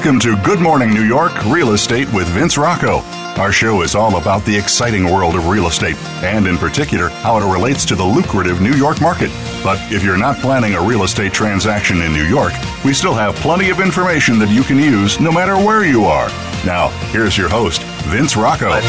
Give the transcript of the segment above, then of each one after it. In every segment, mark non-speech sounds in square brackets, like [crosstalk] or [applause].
Welcome to Good Morning New York Real Estate with Vince Rocco. Our show is all about the exciting world of real estate, and in particular, how it relates to the lucrative New York market. But if you're not planning a real estate transaction in New York, we still have plenty of information that you can use no matter where you are. Now, here's your host, Vince Rocco.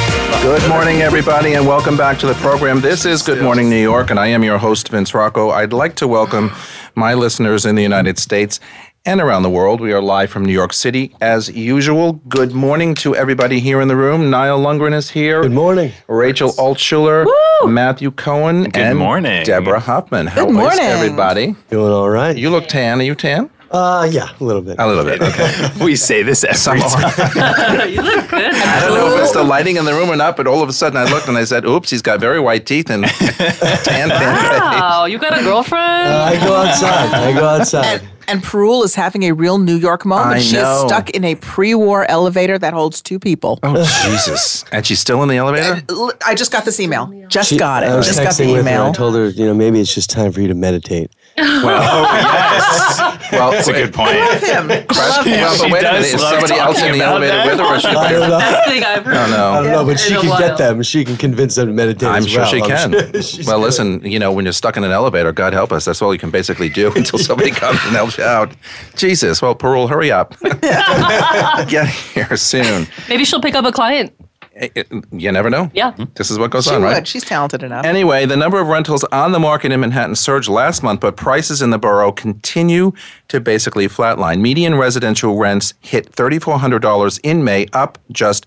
Good morning, everybody, and welcome back to the program. This is Good Morning New York, and I am your host, Vince Rocco. I'd like to welcome my listeners in the United States and around the world. We are live from New York City as usual. Good morning to everybody here in the room. Niall Lundgren is here. Good morning. Rachel Altschuler, Matthew Cohen, Good and morning. Deborah Hoffman. How Good is morning. everybody? Doing all right? You look tan. Are you tan? Uh, yeah, a little bit. A little bit. Okay. [laughs] we say this every Some time. are. [laughs] you look good. I don't know if it's the lighting in the room or not, but all of a sudden I looked and I said, "Oops, he's got very white teeth and [laughs] tan, tan face." Wow, you got a girlfriend? Uh, I go outside. I go outside. And, and Perul is having a real New York moment. I she know. is stuck in a pre-war elevator that holds two people. Oh Jesus! And she's still in the elevator. Uh, I just got this email. Just She- got it. I was Just got the texting with her. I email. told her, you know, maybe it's just time for you to meditate. [laughs] Well, [laughs] well, That's a good point. Love him. Love him. Well, but She wait a minute. Is somebody else in the about elevator that. with her, or is she I don't know. Best thing I've heard. I don't know. I don't know, but she can while. get them. She can convince them to meditate. I'm as sure well. she can. [laughs] sure well, gonna- listen, you know, when you're stuck in an elevator, God help us, that's all you can basically do until somebody comes and helps you out. Jesus, well, Parole, hurry up. Get here soon. Maybe she'll pick up a client. It- it- you never know. Yeah. Mm-hmm. This is what goes She on, would. right? She's talented enough. Anyway, the number of rentals on the market in Manhattan surged last month, but prices in the borough continue to basically flatline. Median residential rents hit $3,400 in May, up just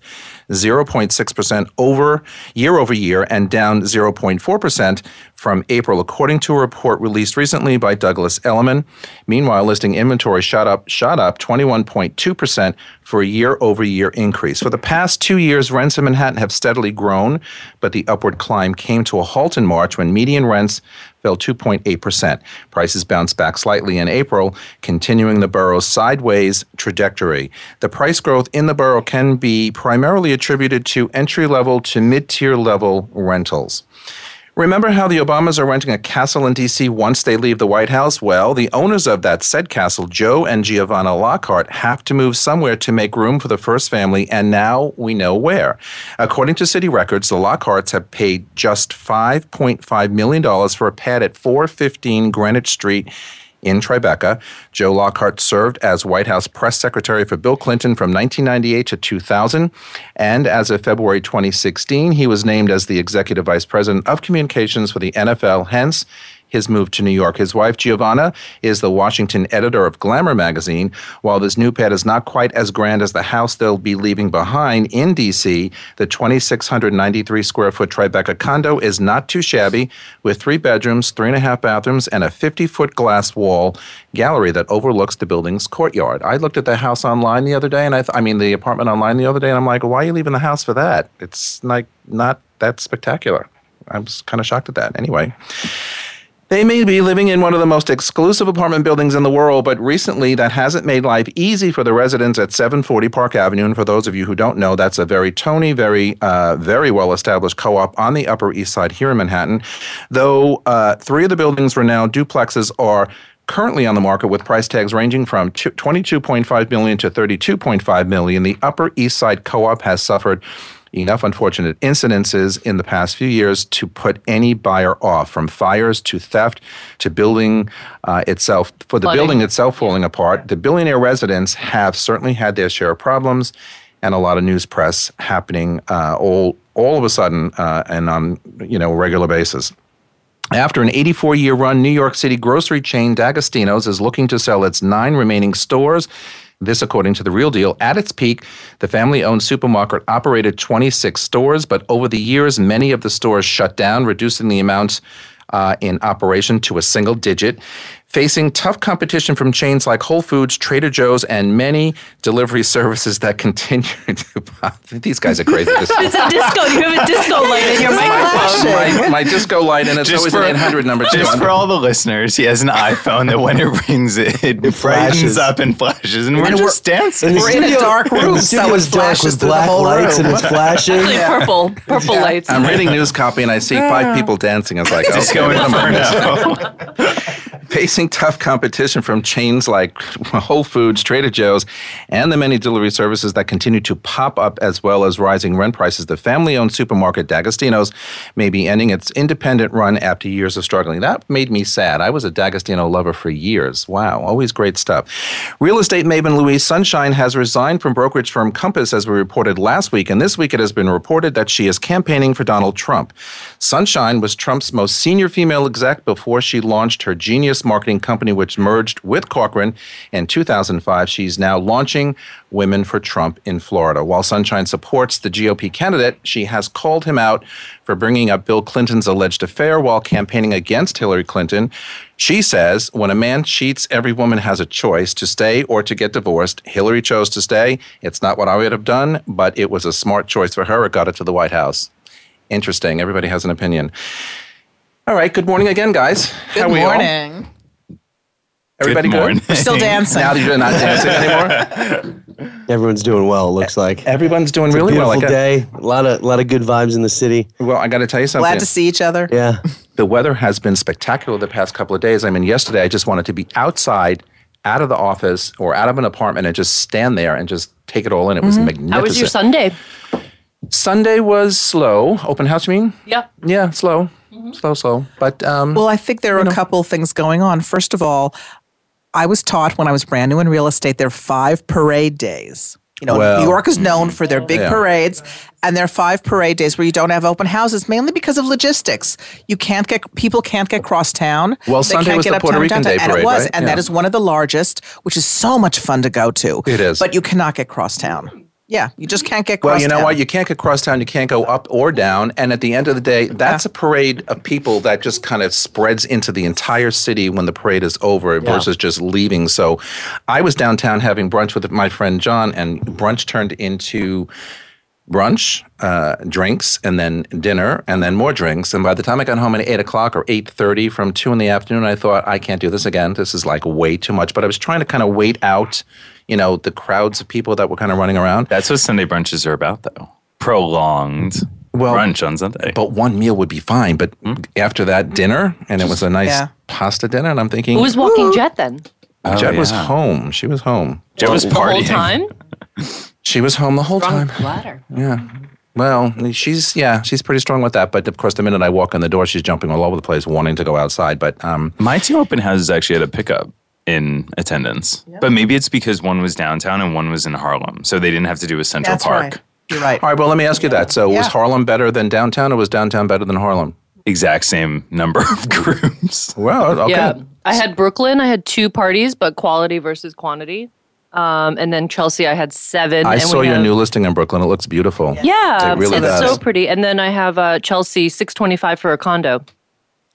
0.6% over year over year and down 0.4% from April, according to a report released recently by Douglas Elliman. Meanwhile, listing inventory shot up shot up 21.2% for a year over year increase. For the past 2 years, rents in Manhattan have steadily grown, but the upward climb came to a halt in March when median rents fell 2.8%. Prices bounced back slightly in April, continuing the borough's sideways trajectory. The price growth in the borough can be primarily attributed to entry level to mid tier level rentals. Remember how the Obamas are renting a castle in D.C. once they leave the White House? Well, the owners of that said castle, Joe and Giovanna Lockhart, have to move somewhere to make room for the first family, and now we know where. According to city records, the Lockharts have paid just $5.5 million for a pad at 415 Greenwich Street in Tribeca. Joe Lockhart served as White House press secretary for Bill Clinton from 1998 to 2000. And as of February 2016, he was named as the executive vice president of communications for the NFL. Hence, his move to New York. His wife, Giovanna, is the Washington editor of Glamour magazine. While this new pad is not quite as grand as the house they'll be leaving behind in D.C., the 2,693 square foot Tribeca condo is not too shabby, with three bedrooms, three and a half bathrooms, and a 50 foot glass wall gallery that overlooks the building's courtyard. I looked at the house online the other day, and I, th- I mean, the apartment online the other day, and I'm like, why are you leaving the house for that? It's like not that spectacular. I was kind of shocked at that. Anyway. They may be living in one of the most exclusive apartment buildings in the world, but recently that hasn't made life easy for the residents at 740 Park Avenue. And for those of you who don't know, that's a very Tony, very, uh, very well established co op on the Upper East Side here in Manhattan. Though uh, three of the building's were now duplexes are currently on the market with price tags ranging from 22.5 million to 32.5 million. The Upper East Side Co-op has suffered enough unfortunate incidences in the past few years to put any buyer off, from fires to theft to building uh, itself, for the Flooding. building itself falling apart. The billionaire residents have certainly had their share of problems and a lot of news press happening uh, all all of a sudden uh, and on you know a regular basis. After an 84 year run, New York City grocery chain D'Agostino's is looking to sell its nine remaining stores. This, according to the real deal. At its peak, the family owned supermarket operated 26 stores, but over the years, many of the stores shut down, reducing the amount uh, in operation to a single digit. Facing tough competition from chains like Whole Foods, Trader Joe's, and many delivery services that [laughs] continue to. Pop. These guys are crazy. [laughs] It's a disco. You have a disco [laughs] light in your microphone. my, my disco light, and it's Just always for- an 800 number two. Just for all the listeners, he has an iPhone that when it rings, it, it brightens flashes. up and flashes, and we're And just dancing. And the We're in a dark room, The so studio's it dark with black lights room. and it's flashing. Actually, purple, purple lights. I'm reading news copy and I see five people dancing. I was like, Disco okay, what am I missing? Inferno. Facing tough competition from chains like Whole Foods, Trader Joe's, and the many delivery services that continue to pop up, as well as rising rent prices, the family owned supermarket D'Agostino's may be ending its independent run after years of struggling. That made me sad. I was a D'Agostino lover for years. Wow, always great stuff. Real estate maven Louise Sunshine has resigned from brokerage firm Compass, as we reported last week, and this week it has been reported that she is campaigning for Donald Trump. Sunshine was Trump's most senior female exec before she launched her Genius marketing company, which merged with Corcoran in 2005. She's now launching Women for Trump in Florida. While Sunshine supports the GOP candidate, she has called him out for bringing up Bill Clinton's alleged affair while campaigning against Hillary Clinton. She says when a man cheats, every woman has a choice to stay or to get divorced. Hillary chose to stay. It's not what I would have done, but it was a smart choice for her. It got her to the White House. Interesting. Everybody has an opinion. All right. Good morning again, guys. Good How are we all? morning. Everybody Good good? morning. We're still dancing. Now that you're not dancing [laughs] anymore, Everyone's doing well. It looks like. everyone's doing It's a really well. beautiful Like, day. A lot of lot of good vibes in the city. well, I got to tell you something. Glad to see each other. Yeah. the weather has been spectacular the past couple of days. I mean, yesterday I just wanted to be outside, out of the office or out of an apartment and just stand there and just take it all in. It was mm-hmm. magnificent. How was your Sunday? Sunday was slow. Open house, you mean? Yeah. Yeah, slow, slow, slow. But um, Well, I think there are a couple things going on. First of all, I was taught when I was brand new in real estate there are five parade days. You know, Well- New York is known for their big Yeah. parades, and there are five parade days where you don't have open houses, mainly because of logistics. You can't get people can't get cross town. Well, They Sunday can't was get the Puerto Rican downtown, Day and parade, it was, right? and that Yeah. is one of the largest, which is so much fun to go to. It is. but you cannot get cross town. Yeah, you just mm-hmm. can't get cross well, you know town. what? You can't get cross town. You can't go up or down. And at the end of the day, that's a parade of people that just kind of spreads into the entire city when the parade is over versus just leaving. So I was downtown having brunch with my friend John, and brunch turned into brunch, uh, drinks, and then dinner, and then more drinks. And by the time I got home at eight o'clock or eight thirty from two in the afternoon, I thought I can't do this again. This is like way too much. But I was trying to kind of wait out, you know, the crowds of people that were kind of running around. That's what Sunday brunches are about, though. Prolonged Well, brunch on Sunday. But one meal would be fine. But after that dinner, and it was a nice Yeah. pasta dinner, and I'm thinking, Who was walking jet then? Oh, Jet was home. She was home. Jet was The whole time? [laughs] She was home the whole Strong time. bladder. Yeah. Well, she's yeah, she's pretty strong with that. But of course, the minute I walk in the door, she's jumping all over the place, wanting to go outside. But um, My two open houses actually had a pickup in attendance, but maybe it's because one was downtown and one was in Harlem, so they didn't have to do a Central That's Park. right. You're right. all right. Well, let me ask you that. So, was Harlem better than downtown, or was downtown better than Harlem? Exact same number of [laughs] groups. Well, okay. Yeah. I had Brooklyn. I had two parties, but quality versus quantity. Um, and then Chelsea, I had seven. I and saw your have- new listing in Brooklyn. It looks beautiful. Yeah, It really it's does. so pretty. And then I have uh, Chelsea six twenty five for a condo.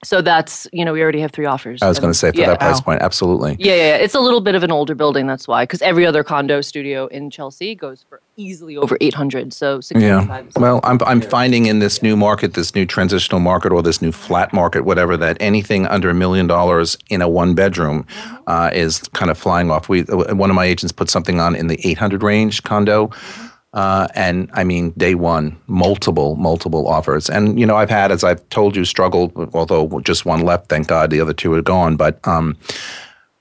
So that's you know we already have three offers. I was going to say for yeah. that price point, absolutely. Yeah, yeah, yeah. It's a little bit of an older building. That's why, because every other condo studio in Chelsea goes for easily over eight hundred. So Yeah. Well, I'm I'm finding in this new market, this new transitional market, or this new flat market, whatever, that anything under a million dollars in a one bedroom uh, is kind of flying off. We one of my agents put something on in the 800 range condo. Uh, and I mean, day one, multiple, multiple offers. And, you know, I've had, as I've told you, struggled, although just one left, thank God, the other two are gone. But um,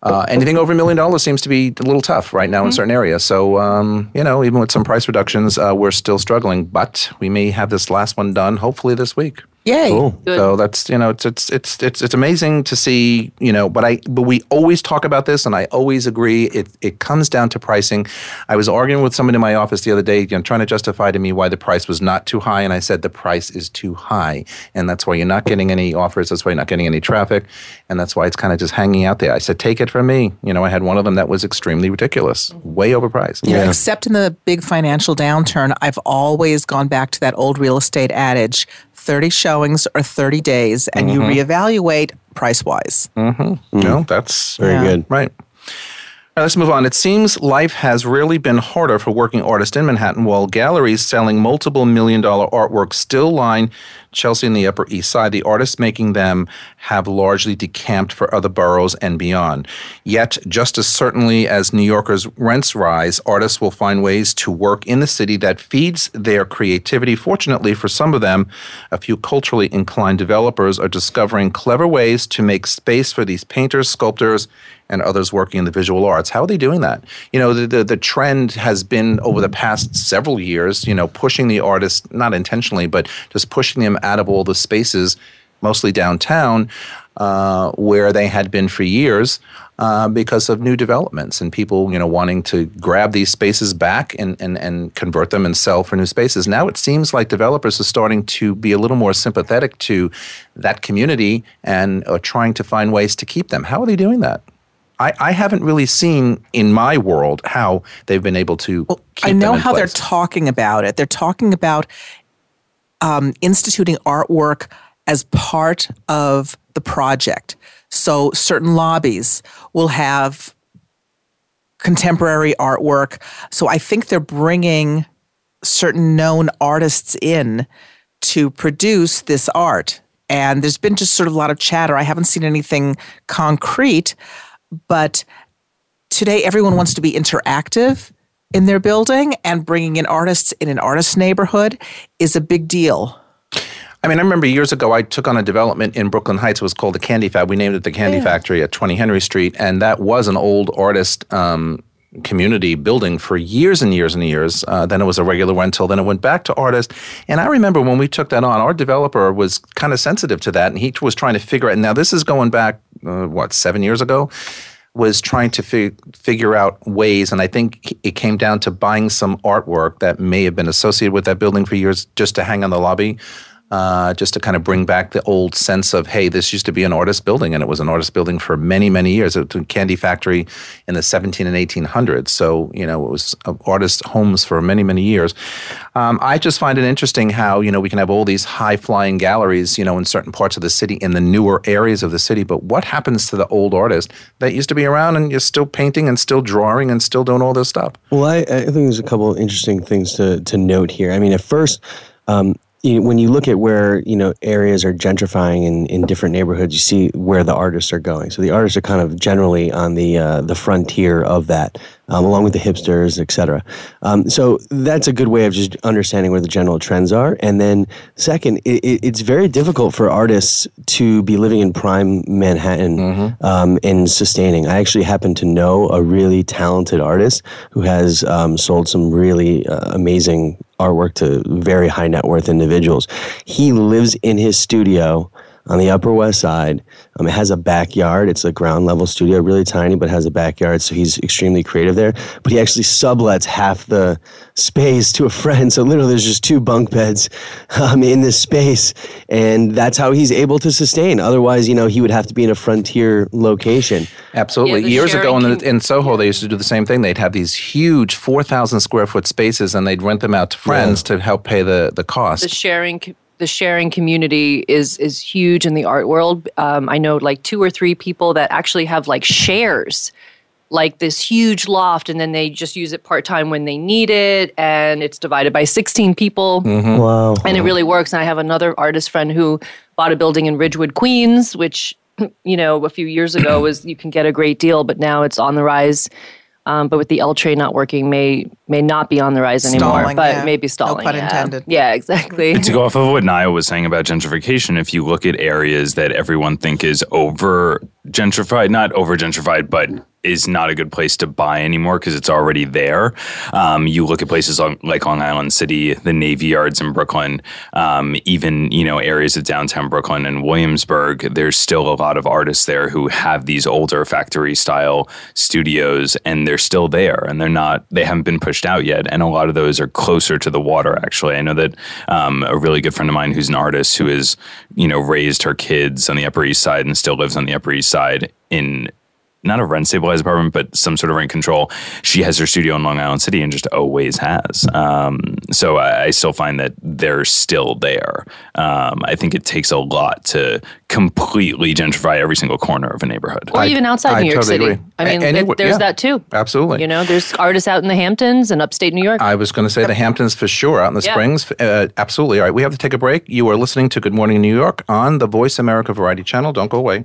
uh, anything over a million dollars seems to be a little tough right now in certain areas. So, um, you know, even with some price reductions, uh, we're still struggling. But we may have this last one done hopefully this week. Yay. Cool. Good. So that's you know it's it's it's it's it's amazing to see you know but I but we always talk about this and I always agree it it comes down to pricing. I was arguing with someone in my office the other day, you know, trying to justify to me why the price was not too high, and I said the price is too high, and that's why you're not getting any offers. That's why you're not getting any traffic, and that's why it's kind of just hanging out there. I said take it from me. You know, I had one of them that was extremely ridiculous, way overpriced. Yeah, know, except in the big financial downturn, I've always gone back to that old real estate adage 30 showings or 30 days, and you mm-hmm. reevaluate price wise. Mm-hmm. No, that's Very Yeah. good. Right. Let's move on. It seems life has really been harder for working artists in Manhattan, while galleries selling multiple million dollar artworks still line Chelsea and the Upper East Side. The artists making them have largely decamped for other boroughs and beyond. Yet, just as certainly as New Yorkers' rents rise, artists will find ways to work in the city that feeds their creativity. Fortunately for some of them, a few culturally inclined developers are discovering clever ways to make space for these painters, sculptors, and others working in the visual arts. How are they doing that? You know, the, the, the trend has been over the past several years, you know, pushing the artists, not intentionally, but just pushing them out of all the spaces, mostly downtown, uh, where they had been for years. Uh, because of new developments and people, you know, wanting to grab these spaces back and, and, and convert them and sell for new spaces. Now it seems like developers are starting to be a little more sympathetic to that community and are trying to find ways to keep them. How are they doing that? I, I haven't really seen in my world how they've been able to. Well, I know how they're talking about it. They're talking about um, instituting artwork as part of the project. So certain lobbies will have contemporary artwork. So I think they're bringing certain known artists in to produce this art. And there's been just sort of a lot of chatter. I haven't seen anything concrete, but today everyone wants to be interactive in their building and bringing in artists in an artist neighborhood is a big deal. I mean, I remember years ago I took on a development in Brooklyn Heights. It was called the Candy Fab. We named it the Candy Factory at 20 Henry Street, and that was an old artist um, community building for years and years and years. Uh, then it was a regular rental. Then it went back to artists. And I remember when we took that on, our developer was kind of sensitive to that, and he was trying to figure out. Now this is going back uh, what seven years ago. Was trying to fig- figure out ways, and I think it came down to buying some artwork that may have been associated with that building for years, just to hang on the lobby uh, just to kind of bring back the old sense of, hey, this used to be an artist building, and it was an artist building for many, many years. It was a candy factory in the 17 and 1800s. So, you know, it was uh, artist homes for many, many years. Um, I just find it interesting how, you know, we can have all these high flying galleries, you know, in certain parts of the city, in the newer areas of the city. But what happens to the old artist that used to be around and you're still painting and still drawing and still doing all this stuff? Well, I, I think there's a couple of interesting things to, to note here. I mean, at first, um, when you look at where you know areas are gentrifying in, in different neighborhoods, you see where the artists are going. So the artists are kind of generally on the uh, the frontier of that, um, along with the hipsters, et cetera. Um, so that's a good way of just understanding where the general trends are. And then second, it, it, it's very difficult for artists to be living in prime Manhattan um, and sustaining. I actually happen to know a really talented artist who has um, sold some really uh, amazing artwork to very high net worth individuals. He lives in his studio on the Upper West Side. Um, it has a backyard. It's a ground level studio, really tiny, but has a backyard. So he's extremely creative there. But he actually sublets half the space to a friend. [laughs] So literally, there's just two bunk beds um, in this space, and that's how he's able to sustain. Otherwise, you know, he would have to be in a frontier location. Absolutely. Yeah, Years ago in, the, in Soho, they used to do the same thing. They'd have these huge 4,000 square foot spaces and they'd rent them out to friends to help pay the, the cost. the sharing co- the sharing community is is huge in the art world. Um, I know like two or three people that actually have like shares, like this huge loft, and then they just use it part time when they need it, and it's divided by sixteen people, Wow. and it really works. And I have another artist friend who bought a building in Ridgewood, Queens, which you know a few years ago was you can get a great deal, but now it's on the rise. Um, but with the L train not working, may may not be on the rise anymore, Stalling, but yeah. maybe No stalling. pun yeah. intended. Yeah, exactly. to go off of what Niall was saying about gentrification, if you look at areas that everyone think is over gentrified, not over gentrified, but is not a good place to buy anymore because it's already there. Um, you look at places on, like Long Island City, the Navy Yards in Brooklyn, um, even you know areas of downtown Brooklyn and Williamsburg. There's still a lot of artists there who have these older factory style studios, and they're still there, and they're not. They haven't been pushed out yet, and a lot of those are closer to the water. Actually, I know that um, a really good friend of mine who's an artist who has you know raised her kids on the Upper East Side and still lives on the Upper East Side in not a rent stabilized apartment, but some sort of rent control. She has her studio in Long Island City and just always has. Um, so I, I, still find that they're still there. Um, I think it takes a lot to completely gentrify every single corner of a neighborhood. Or I, even outside I New York totally City. Agree. I mean, Any, there's yeah, that too. Absolutely. You know, there's artists out in the Hamptons and upstate New York. I was going to say the Hamptons for sure, out in the yeah. Springs. Uh, absolutely. All right, we have to take a break. You are listening to Good Morning New York on the Voice America Variety Channel. Don't go away.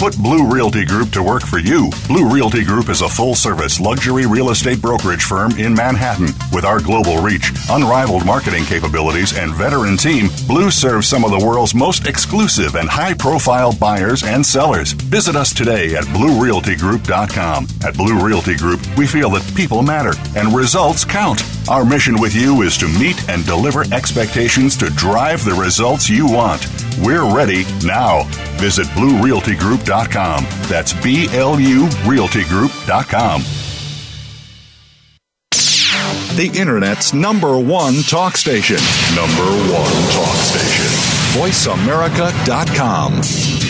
Put Blue Realty Group to work for you. Blue Realty Group is a full service luxury real estate brokerage firm in Manhattan. With our global reach, unrivaled marketing capabilities, and veteran team, Blue serves some of the world's most exclusive and high profile buyers and sellers. Visit us today at BlueRealtyGroup.com. At Blue Realty Group, we feel that people matter and results count. Our mission with you is to meet and deliver expectations to drive the results you want. We're ready now. Visit BlueRealtyGroup.com. That's B L U RealtyGroup.com. The Internet's number one talk station. Number one talk station. VoiceAmerica.com.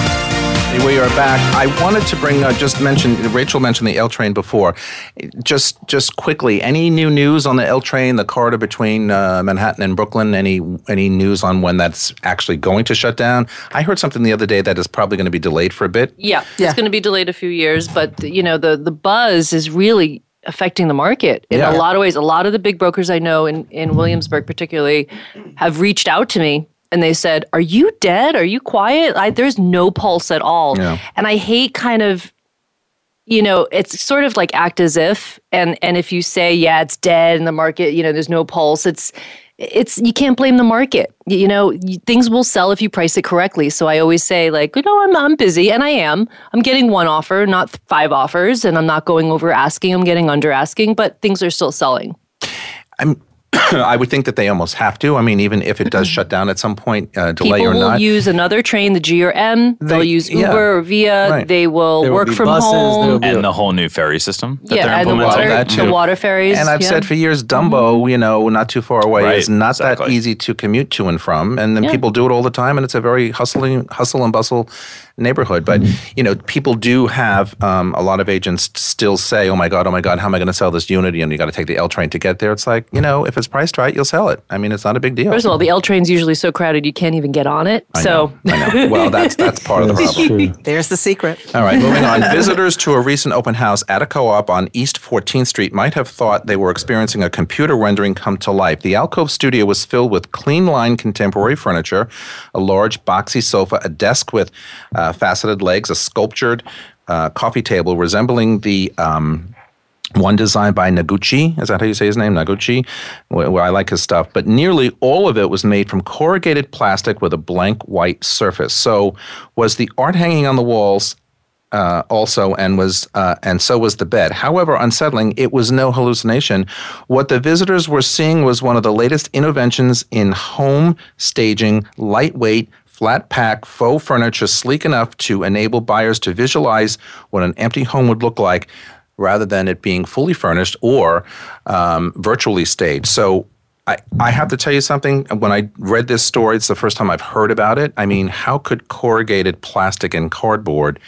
We are back. I wanted to bring uh, just mention Rachel mentioned the L train before. Just just quickly, any new news on the L train, the corridor between uh, Manhattan and Brooklyn? Any any news on when that's actually going to shut down? I heard something the other day that is probably going to be delayed for a bit. Yeah, yeah. it's going to be delayed a few years, but you know the the buzz is really affecting the market in yeah. a lot of ways. A lot of the big brokers I know in in Williamsburg particularly have reached out to me and they said, "Are you dead? Are you quiet? I, there's no pulse at all." Yeah. And I hate kind of you know, it's sort of like act as if and and if you say, "Yeah, it's dead in the market, you know, there's no pulse." It's it's you can't blame the market. You know, things will sell if you price it correctly. So I always say like, you know, I'm I'm busy and I am. I'm getting one offer, not five offers, and I'm not going over asking. I'm getting under asking, but things are still selling. I'm [coughs] I would think that they almost have to. I mean, even if it does shut down at some point, uh, delay People or will use another train, the G or M. They, will use Uber yeah, or Via. Right. They will work from buses, home. And the whole new ferry system that yeah, they're and implementing. The water, the water ferries. And I've yeah. said for years, Dumbo, mm-hmm. you know, not too far away, right, is not exactly. that easy to commute to and from. And then yeah. people do it all the time, and it's a very hustling, hustle and bustle neighborhood. But mm-hmm. you know, people do have um, a lot of agents still say, "Oh my god, oh my god, how am I going to sell this Unity?" And you got to take the L train to get there. It's like you know, if it's priced right, you'll sell it. I mean, it's not a big deal. First of all, the L train's usually so crowded you can't even get on it. I so know, I know. well, that's that's part of the problem. There's the secret. All right, moving on. [laughs] Visitors to a recent open house at a co-op on East 14th Street might have thought they were experiencing a computer rendering come to life. The alcove studio was filled with clean line contemporary furniture, a large boxy sofa, a desk with uh, faceted legs, a sculptured uh, coffee table resembling the um, one designed by Naguchi. Is that how you say his name? Naguchi? Where, where, I like his stuff. But nearly all of it was made from corrugated plastic with a blank white surface. So was the art hanging on the walls uh, also, and was uh, and so was the bed. However, unsettling, it was no hallucination. What the visitors were seeing was one of the latest interventions in home staging, lightweight, flat pack faux furniture sleek enough to enable buyers to visualize what an empty home would look like rather than it being fully furnished or um, virtually staged. So I, I have to tell you something. When I read this story, it's the first time I've heard about it. I mean, how could corrugated plastic and cardboard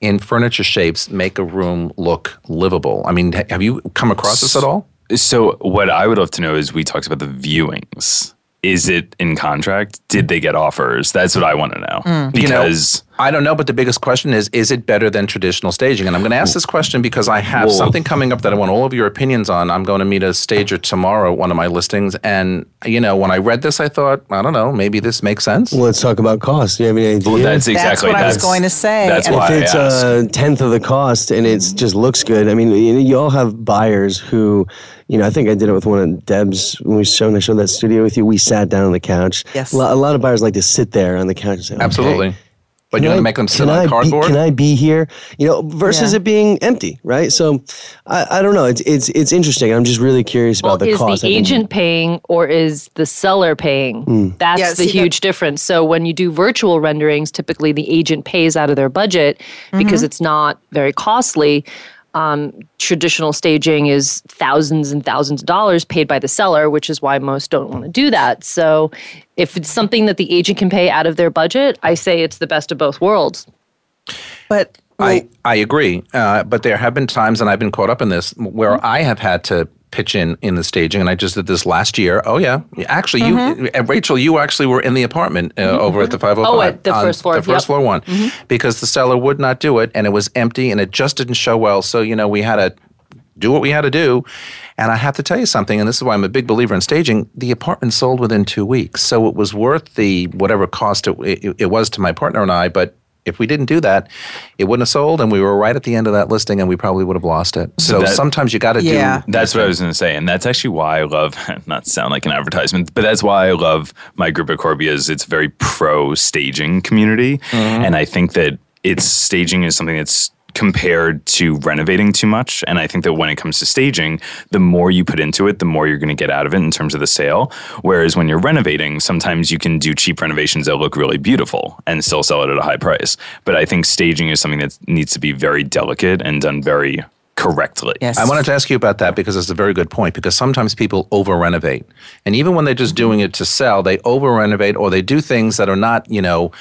in furniture shapes make a room look livable? I mean, have you come across this at all? So, what I would love to know is we talked about the viewings is it in contract? Did they get offers? That's what I want to know. Mm. Because I don't know, but the biggest question is is it better than traditional staging? And I'm going to ask this question because I have Well- something coming up that I want all of your opinions on. I'm going to meet a stager tomorrow at one of my listings. And, you know, when I read this, I thought, I don't know, maybe this makes sense. Well, let's talk about cost. Do you have any idea? Well, that's exactly what I was going to say. That's And why if I it's a tenth of the cost and it just looks good, I mean, you, know, you all have buyers who, you know, I think I did it with one of Deb's when we showed I showed that studio with you. We sat down on the couch. Yes. a lot, a lot of buyers like to sit there on the couch and say, okay, Absolutely. But can you're going I- to make them sit can I on be- cardboard? can I be here? You know, versus Yeah. it being empty, right? So, I, I don't know. It's it's it's interesting. I'm just really curious Well, about the is cost. the I think- agent paying or is the seller paying? Hmm. That's Yeah, the see, that- huge difference. So when you do virtual renderings, typically the agent pays out of their budget because it's not very costly. Um, traditional staging is thousands and thousands of dollars paid by the seller, which is why most don't want to do that. So if it's something that the agent can pay out of their budget, I say it's the best of both worlds. But I, I agree. Uh, but there have been times, and I've been caught up in this, where Mm-hmm. I have had to pitch in in the staging, and I just did this last year. Oh, yeah. Actually, Mm-hmm. you, uh, Rachel, you actually were in the apartment uh, over at the 505. Oh, at the first floor, The first yep. Mm-hmm. floor one. Because the seller would not do it, and it was empty, and it just didn't show well. So, you know, we had to do what we had to do. And I have to tell you something, and this is why I'm a big believer in staging. The apartment sold within two weeks, so it was worth the whatever cost it, it, it was to my partner and I. But if we didn't do that, it wouldn't have sold, and we were right at the end of that listing, and we probably would have lost it. So, that- sometimes you got to Yeah. do. That's what I was going to say, and that's actually why I love [laughs] not sound like an advertisement, but that's why I love my group at Corbia is it's a very pro staging community, mm-hmm. and I think that it's staging is something that's compared to renovating too much. And i think that when it comes to staging the more you put into it the more you're going to get out of it in terms of the sale. Whereas when you're renovating sometimes you can do cheap renovations that look really beautiful and still sell it at a high price. But i think staging is something that needs to be very delicate and done very correctly. Yes, I wanted to ask you about that because it's a very good point. Because sometimes people over renovate, and even when they're just doing it to sell, they over renovate or they do things that are not, you know,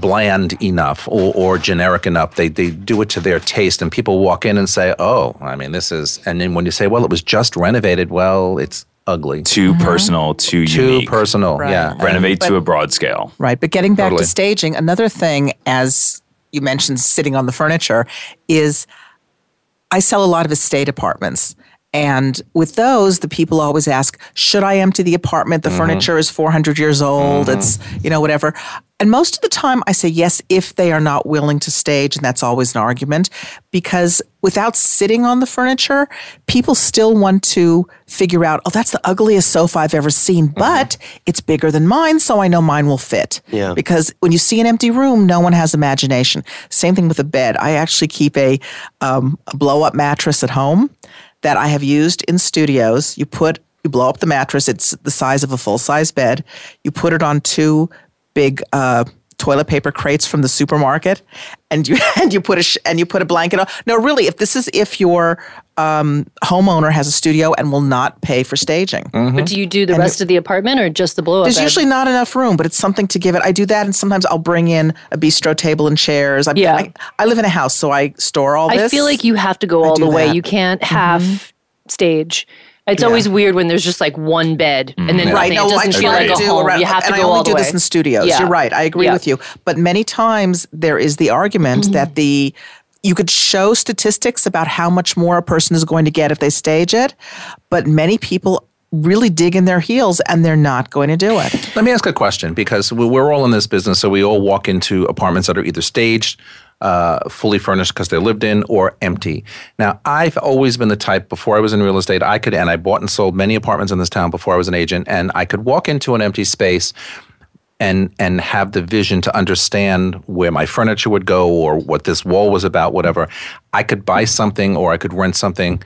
bland enough or, or generic enough. They they do it to their taste, and people walk in and say, "Oh, I mean, this is." And then when you say, "Well, it was just renovated," well, it's ugly, too mm-hmm. personal, too, too unique. personal. Right. Yeah, Renovate But- to a broad scale. Right. But getting back Totally. to staging, another thing, as you mentioned, sitting on the furniture, is I sell a lot of estate apartments. And with those, the people always ask, should I empty the apartment? The mm-hmm. furniture is 400 years old. It's, mm-hmm. you know, whatever. And most of the time I say yes if they are not willing to stage. And that's always an argument because without sitting on the furniture, people still want to figure out, oh, that's the ugliest sofa I've ever seen, mm-hmm. but it's bigger than mine. So I know mine will fit. Yeah. Because when you see an empty room, no one has imagination. Same thing with a bed. I actually keep a, um, a blow up mattress at home that I have used in studios. You put, you blow up the mattress. It's the size of a full size bed. You put it on two big uh, toilet paper crates from the supermarket, and you [laughs] and you put a sh- and you put a blanket on. No, really, if this is if your um, homeowner has a studio and will not pay for staging. But do you do the rest of the apartment or just the blow up? There's usually not enough room, but it's something to give it. I do that, and sometimes I'll bring in a bistro table and chairs. I, Yeah. I, I live in a house, so I store all this. I feel like you have to go all the way. that. Mm-hmm. You can't half stage. It's always weird when there's just like one bed and then mm-hmm. Right. nothing. No, it I doesn't feel like a do home. around, you have to and go I only all the do way. this in studios. Yeah. You're right. I agree Yeah. with you. But many times there is the argument mm-hmm. that the you could show statistics about how much more a person is going to get if they stage it, but many people really dig in their heels and they're not going to do it. Let me ask a question because we're all in this business, so we all walk into apartments that are either staged, uh, fully furnished because they're lived in, or empty. Now, I've always been the type before I was in real estate, I could, and I bought and sold many apartments in this town before I was an agent, and I could walk into an empty space and and have the vision to understand where my furniture would go or what this wall was about, whatever. I could buy something or I could rent something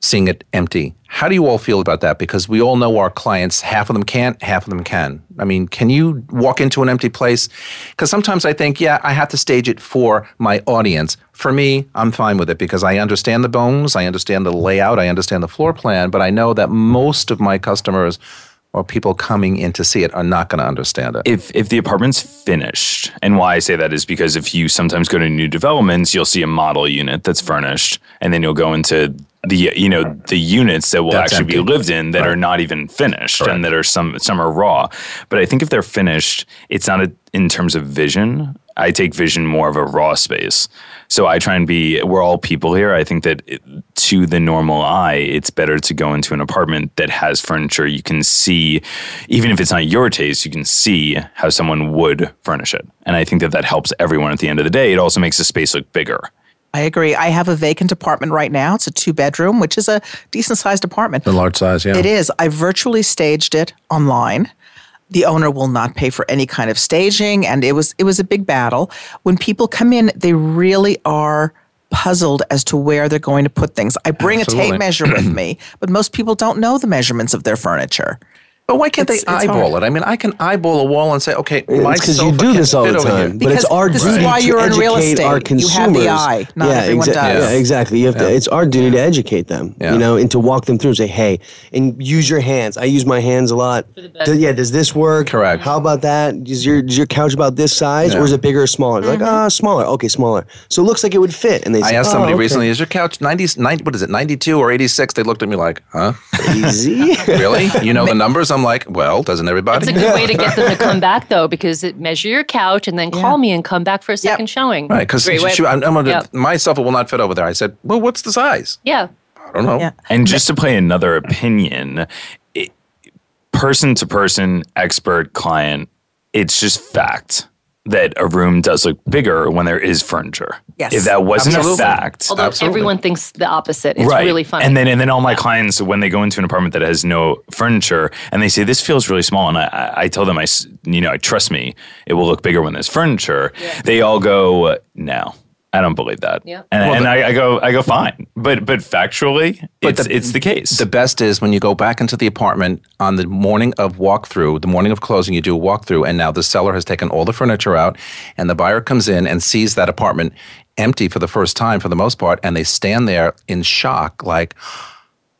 seeing it empty. How do you all feel about that? Because we all know our clients, half of them can't, half of them can. I mean, can you walk into an empty place? Because sometimes I think, yeah, I have to stage it for my audience. For me, I'm fine with it because I understand the bones, I understand the layout, I understand the floor plan, but I know that most of my customers or people coming in to see it are not going to understand it. if if the apartment's finished, and why I say that is because if you sometimes go to new developments, you'll see a model unit that's furnished, and then you'll go into the you know the units that will That's actually be lived in that are not even finished and that are some some are raw. But I think if they're finished, it's not a, in terms of vision. I take vision more of a raw space. So I try and be. We're all people here. I think that it, to the normal eye, it's better to go into an apartment that has furniture. You can see, even if it's not your taste, you can see how someone would furnish it. And I think that that helps everyone at the end of the day. It also makes the space look bigger. I agree. I have a vacant apartment right now. It's a two bedroom, which is a decent sized apartment. The large size, yeah. It is. I virtually staged it online. The owner will not pay for any kind of staging, and it was it was a big battle. When people come in, they really are puzzled as to where they're going to put things. I bring a tape measure with [clears throat] me, but most people don't know the measurements of their furniture. But why can't It's- they eyeball it? I mean, I can eyeball a wall and say, okay, my It's because you do can this all the time, but it's our this duty is why to you're in educate real estate. our You have the eye. Not everyone does. Yeah, exactly. You have to. It's our duty to educate them. Yeah. You know, and to walk them through and say, "Hey," and use your hands. I use my hands a lot. Do- yeah. Does this work? Correct. How about that? Is your is your couch about this size, Yeah. or is it bigger or smaller? They're Mm-hmm. Like, ah, smaller. Okay, smaller. So it looks like it would fit. And they. I say, asked "Oh, somebody okay." recently, is your couch 90, 90, what is it, 92 or 86? They looked at me like, huh? Easy. [laughs] Really? You know the [laughs] numbers? I'm like, well, doesn't everybody? It's a good way to get them to [laughs] come back though, because it measure your couch and then call me and come back for a second showing. Right, because Great way- I'm, I'm gonna, Yep. my sofa will not fit over there. I said, well, what's the size? Yeah. I don't know. Yeah. And just to play another opinion, it, person to person, expert, client, it's just fact that a room does look bigger when there is furniture. Yes. If that wasn't Absolutely. a fact, Although Absolutely. everyone thinks the opposite. It's right. really funny. And then and then all my clients when they go into an apartment that has no furniture and they say this feels really small and I I, I tell them I s- you know I trust me it will look bigger when there's furniture. They all go no. I don't believe that. Yeah. And, Well, and the- I, I go I go fine. But but factually it's the- it's the case. The best is when you go back into the apartment on the morning of walkthrough, the morning of closing, you do a walkthrough, and now the seller has taken all the furniture out, and the buyer comes in and sees that apartment empty for the first time, for the most part, and they stand there in shock, like,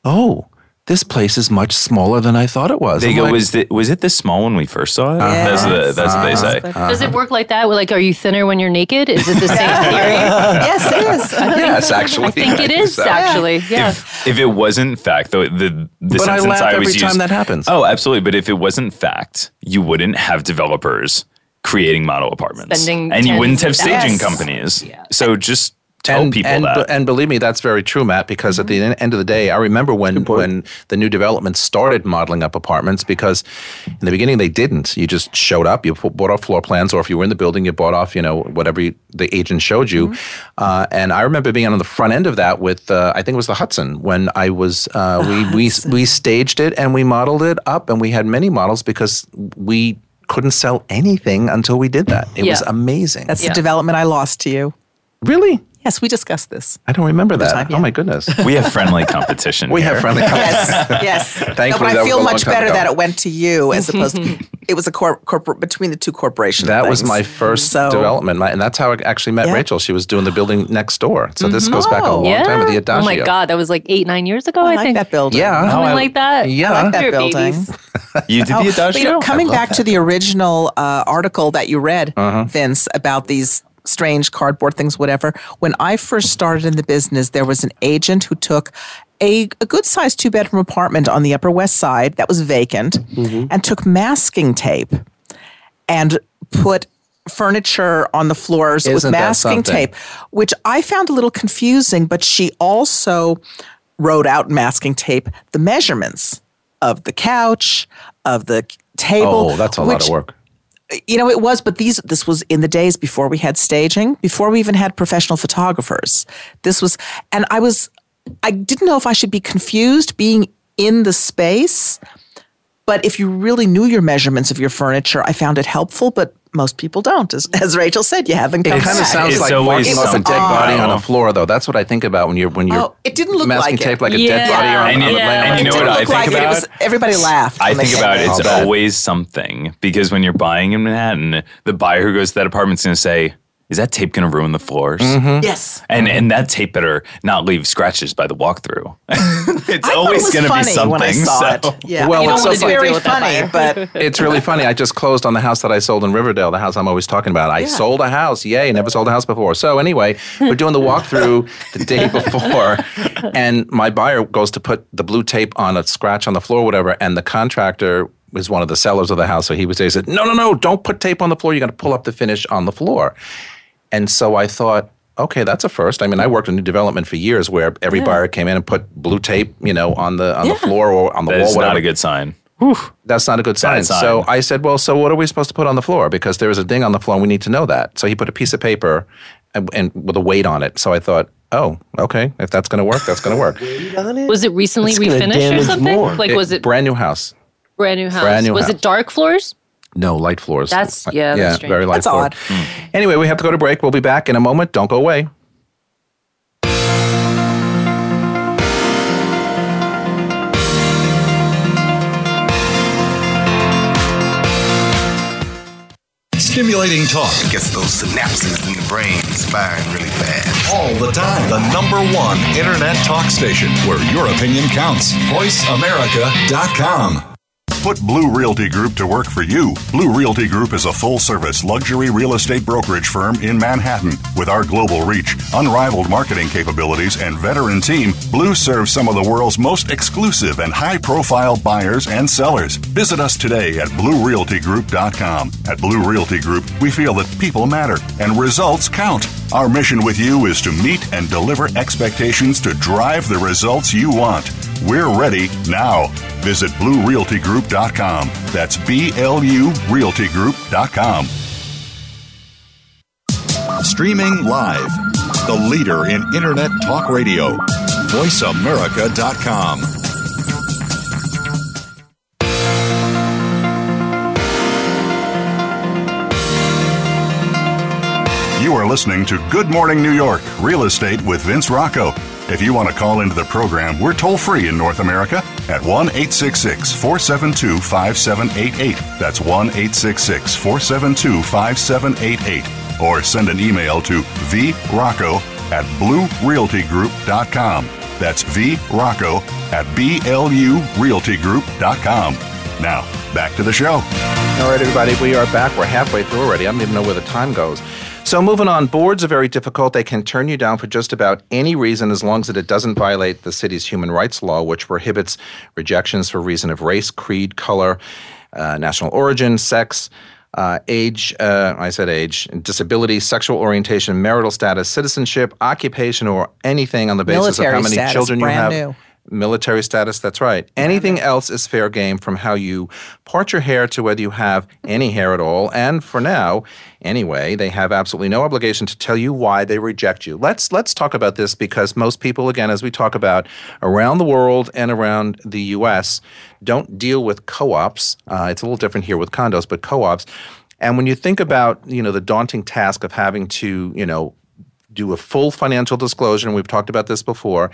"Oh, this place is much smaller than I thought it was." They I'm go, like, was the, was it this small when we first saw it? That's, the, that's what they uh-huh. say. Does it uh-huh. work like that? Like, are you thinner when you're naked? Is it the same theory? yes, it is. "Yes, actually, I think it is so. actually. Yeah. If, if it wasn't fact, though, the the But I sentence laugh I every always time use- that happens. Oh, absolutely. But if it wasn't fact, you wouldn't have developers creating model apartments, Spending and you wouldn't have staging thousands. companies. So just tell and, people and, that. and believe me, that's very true, Matt. Because at the end of the day, I remember when when the new development started modeling up apartments. Because in the beginning they didn't. You just showed up, you pu- bought off floor plans, or if you were in the building, you bought off, you know, whatever you, the agent showed you. Uh, and I remember being on the front end of that with, uh, I think it was the Hudson, when I was uh, we we we staged it and we modeled it up, and we had many models because we couldn't sell anything until we did that. It was amazing. That's Yeah. the development I lost to you. really. Yes, we discussed this. I don't remember that. time, Oh my goodness. [laughs] we have friendly competition. [laughs] We here. have friendly competition. Yes, yes. [laughs] Thankfully, no, but I feel much better ago. that it went to you as opposed to it was a cor- corporate between the two corporations. That was my first So- development, my, and that's how I actually met Yeah. Rachel. She was doing the building next door. So this goes back a Oh. long yeah. time with the Adagio. Oh my God, that was like eight, nine years ago. I I, like think that building. Yeah. something Oh, I- like that. yeah. I like that building. You did Oh, the but, you know, coming back to the original uh, article that you read, Uh-huh. Vince, about these strange cardboard things, whatever. When I first started in the business, there was an agent who took a, a good sized two bedroom apartment on the Upper West Side that was vacant Mm-hmm. and took masking tape and put furniture on the floors with Isn't that masking tape, which I found a little confusing, but she also wrote out masking tape the measurements of the couch, of the table. Oh, that's a lot of work. You know, it was, but these this was in the days before we had staging, before we even had professional photographers. This was, and I was, I didn't know if I should be confused being in the space. But if you really knew your measurements of your furniture, I found it helpful. But most people don't, as, as Rachel said. You haven't come It kind of sounds It's like walking marking off a dead body on a floor, though. That's what I think about when you're when you're Oh, it didn't look masking like it. tape like a Yeah. dead body on, And on you- the and lamp. you know It what didn't I look think like it. It about? was, everybody laughed. I think about it, it's always something because when you're buying in Manhattan, the buyer who goes to that apartment's going to say, is that tape going to ruin the floors? Mm-hmm. Yes. And and that tape better not leave scratches by the walkthrough. it's [laughs] I thought it always was going to be something. when I saw so- it. Yeah. Well, it's so funny. very funny, but [laughs] It's really funny. I just closed on the house that I sold in Riverdale, the house I'm always talking about. I sold a house. Yay, never sold a house before. So, anyway, we're doing the walkthrough [laughs] the day before, and my buyer goes to put the blue tape on a scratch on the floor, whatever, and the contractor was one of the sellers of the house. So he was there. He said, No, no, no, don't put tape on the floor. You got to pull up the finish on the floor. And so I thought, okay, that's a first. I mean, I worked in new development for years where every buyer came in and put blue tape, you know, on the on the floor or on the That wall, That's not a good sign. That's not a good sign. Sign. So I said, well, so what are we supposed to put on the floor? Because there is a ding on the floor and we need to know that. So he put a piece of paper and, and with a weight on it. So I thought, oh, okay, if that's going to work, that's going to work. [laughs] Was it recently It's refinished or something? more. Like, was it brand new house? brand new house? brand new was house. it dark floors? No light floors. That's- yeah, yeah, strange. very light That's floor. odd. Hmm. Anyway, we have to go to break. We'll be back in a moment. Don't go away. Stimulating talk Gets those synapses in the brain firing really fast. all the time. The number one internet talk station where your opinion counts. VoiceAmerica.com. Put Blue Realty Group to work for you. Blue Realty Group is a full service luxury real estate brokerage firm in Manhattan. With our global reach, unrivaled marketing capabilities, and veteran team, Blue serves some of the world's most exclusive and high profile buyers and sellers. Visit us today at BlueRealtyGroup.com. At Blue Realty Group, we feel that people matter and results count. Our mission with you is to meet and deliver expectations to drive the results you want. We're ready now. Visit BlueRealtyGroup.com. That's B L U RealtyGroup.com. Streaming live. The leader in internet talk radio. VoiceAmerica.com. You are listening to Good Morning New York Real Estate with Vince Rocco. If you want to call into the program, we're toll free in North America at 1 866 472 5788. That's 1 866 472 5788. Or send an email to vrocco at bluerealtygroup.com. That's vrocco at blurealtygroup.com. Now, back to the show. All right, everybody, we are back. We're halfway through already. I don't even know where the time goes. So, moving on, boards are very difficult. They can turn you down for just about any reason as long as it doesn't violate the city's human rights law, which prohibits rejections for reason of race, creed, color, uh, national origin, sex. Uh, age, uh, I said age, disability, sexual orientation, marital status, citizenship, occupation, or anything on the basis of how many status, children you have. new. Military status, that's right. Anything else is fair game from how you part your hair to whether you have any hair at all. And for now, anyway, they have absolutely no obligation to tell you why they reject you. Let's let's talk about this because most people, again, as we talk about around the world and around the US, don't deal with co-ops. Uh, it's a little different here with condos, but co-ops. And when you think about, you know, the daunting task of having to, you know, do a full financial disclosure, and we've talked about this before.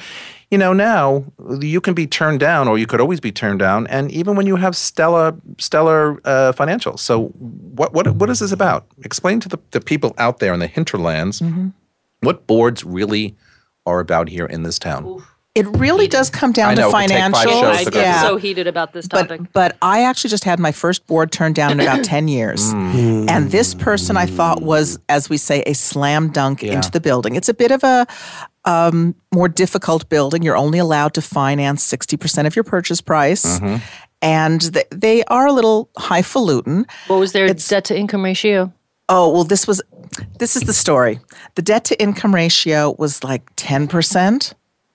You know, now you can be turned down, or you could always be turned down, and even when you have stellar, stellar uh, financials. So, what what what is this about? Explain to the, the people out there in the hinterlands what boards really are about here in this town. It really does come down I know, to it take five financial. shows I to get go yeah. so heated about this topic. but but I actually just had my first board turned down in about [clears throat] 10 years. And this person I thought was as we say a slam dunk into the building. It's a bit of a um, more difficult building. You're only allowed to finance 60% of your purchase price. And th- they are a little highfalutin. what was their debt to income ratio? Oh, well this was this is the story. The debt to income ratio was like 10%.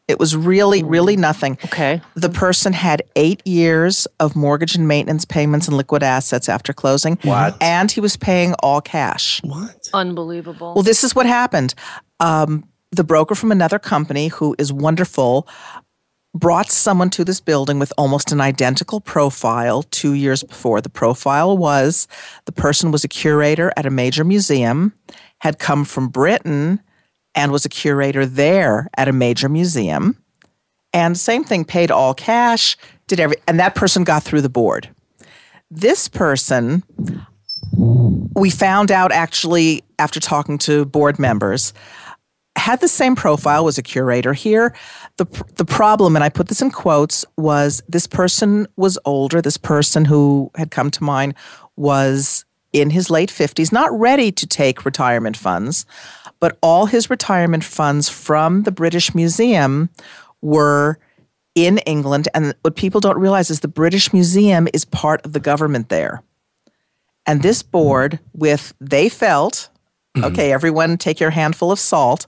It was really really nothing. Okay. The person had eight years of mortgage and maintenance payments and liquid assets after closing. What? And he was paying all cash. What? Unbelievable. Well, this is what happened. Um, the broker from another company, who is wonderful, brought someone to this building with almost an identical profile two years before. The profile was the person was a curator at a major museum, had come from Britain, and was a curator there at a major museum. And same thing, paid all cash, did every, and that person got through the board. This person we found out actually after talking to board members had the same profile was a curator here the the problem and i put this in quotes was this person was older this person who had come to mind was in his late 50s not ready to take retirement funds but all his retirement funds from the british museum were in england and what people don't realize is the british museum is part of the government there and this board, with they felt, mm-hmm. okay, everyone take your handful of salt.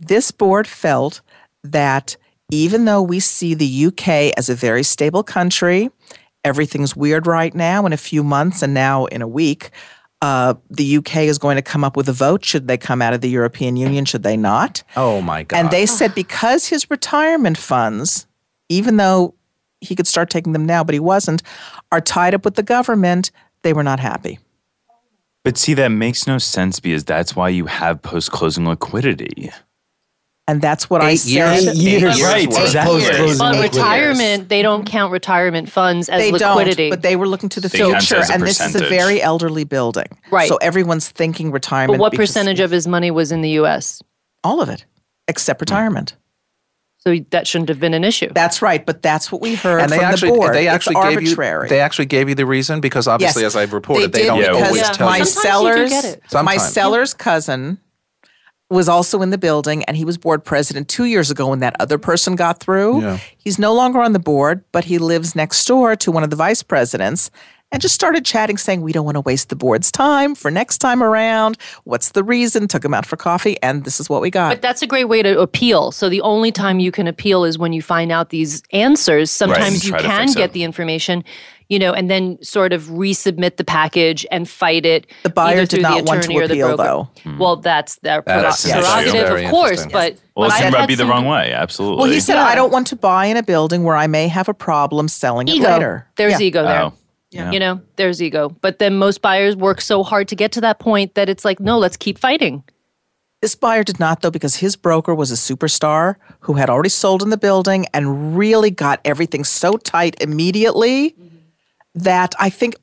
This board felt that even though we see the UK as a very stable country, everything's weird right now in a few months and now in a week. Uh, the UK is going to come up with a vote. Should they come out of the European Union? Should they not? Oh my God. And they said because his retirement funds, even though he could start taking them now, but he wasn't, are tied up with the government, they were not happy. But see, that makes no sense because that's why you have post closing liquidity. And that's what I Eight said. years? Eight years. Right, exactly. Post-closing retirement, they don't count retirement funds as They liquidity. don't, but they were looking to the They future, and this is a very elderly building. Right. So everyone's thinking retirement. But what because- percentage of his money was in the U.S.? All of it, except hmm. retirement. So that shouldn't have been an issue. That's right, but that's what we heard and they from actually the board. they actually it's gave arbitrary. you they actually gave you the reason because obviously Yes, as I've reported they they, don't Yeah, because always Yeah. tell my you. Sometimes you do seller's get it. my seller's cousin was also in the building and he was board president two years ago when that other person got through. Yeah. He's no longer on the board, but he lives next door to one of the vice presidents and just started chatting, saying, We don't want to waste the board's time for next time around. What's the reason? Took him out for coffee, and this is what we got. But that's a great way to appeal. So the only time you can appeal is when you find out these answers. Sometimes and you try can get it. the information, you know, and then sort of resubmit the package and fight it. The buyer either did through not the want to attorney or the appeal, broker. though. Hmm. Well, that's their That is prerogative, of course. But Well, but it I can had rub you the wrong way. Absolutely. Well, he said, Yeah. I don't want to buy in a building where I may have a problem selling it Ego. later. There's Yeah. ego there. Oh, yeah. You know, there's ego. But then most buyers work so hard to get to that point that it's like, no, let's keep fighting. This buyer did not, though, because his broker was a superstar who had already sold in the building and really got everything so tight immediately mm-hmm. That I think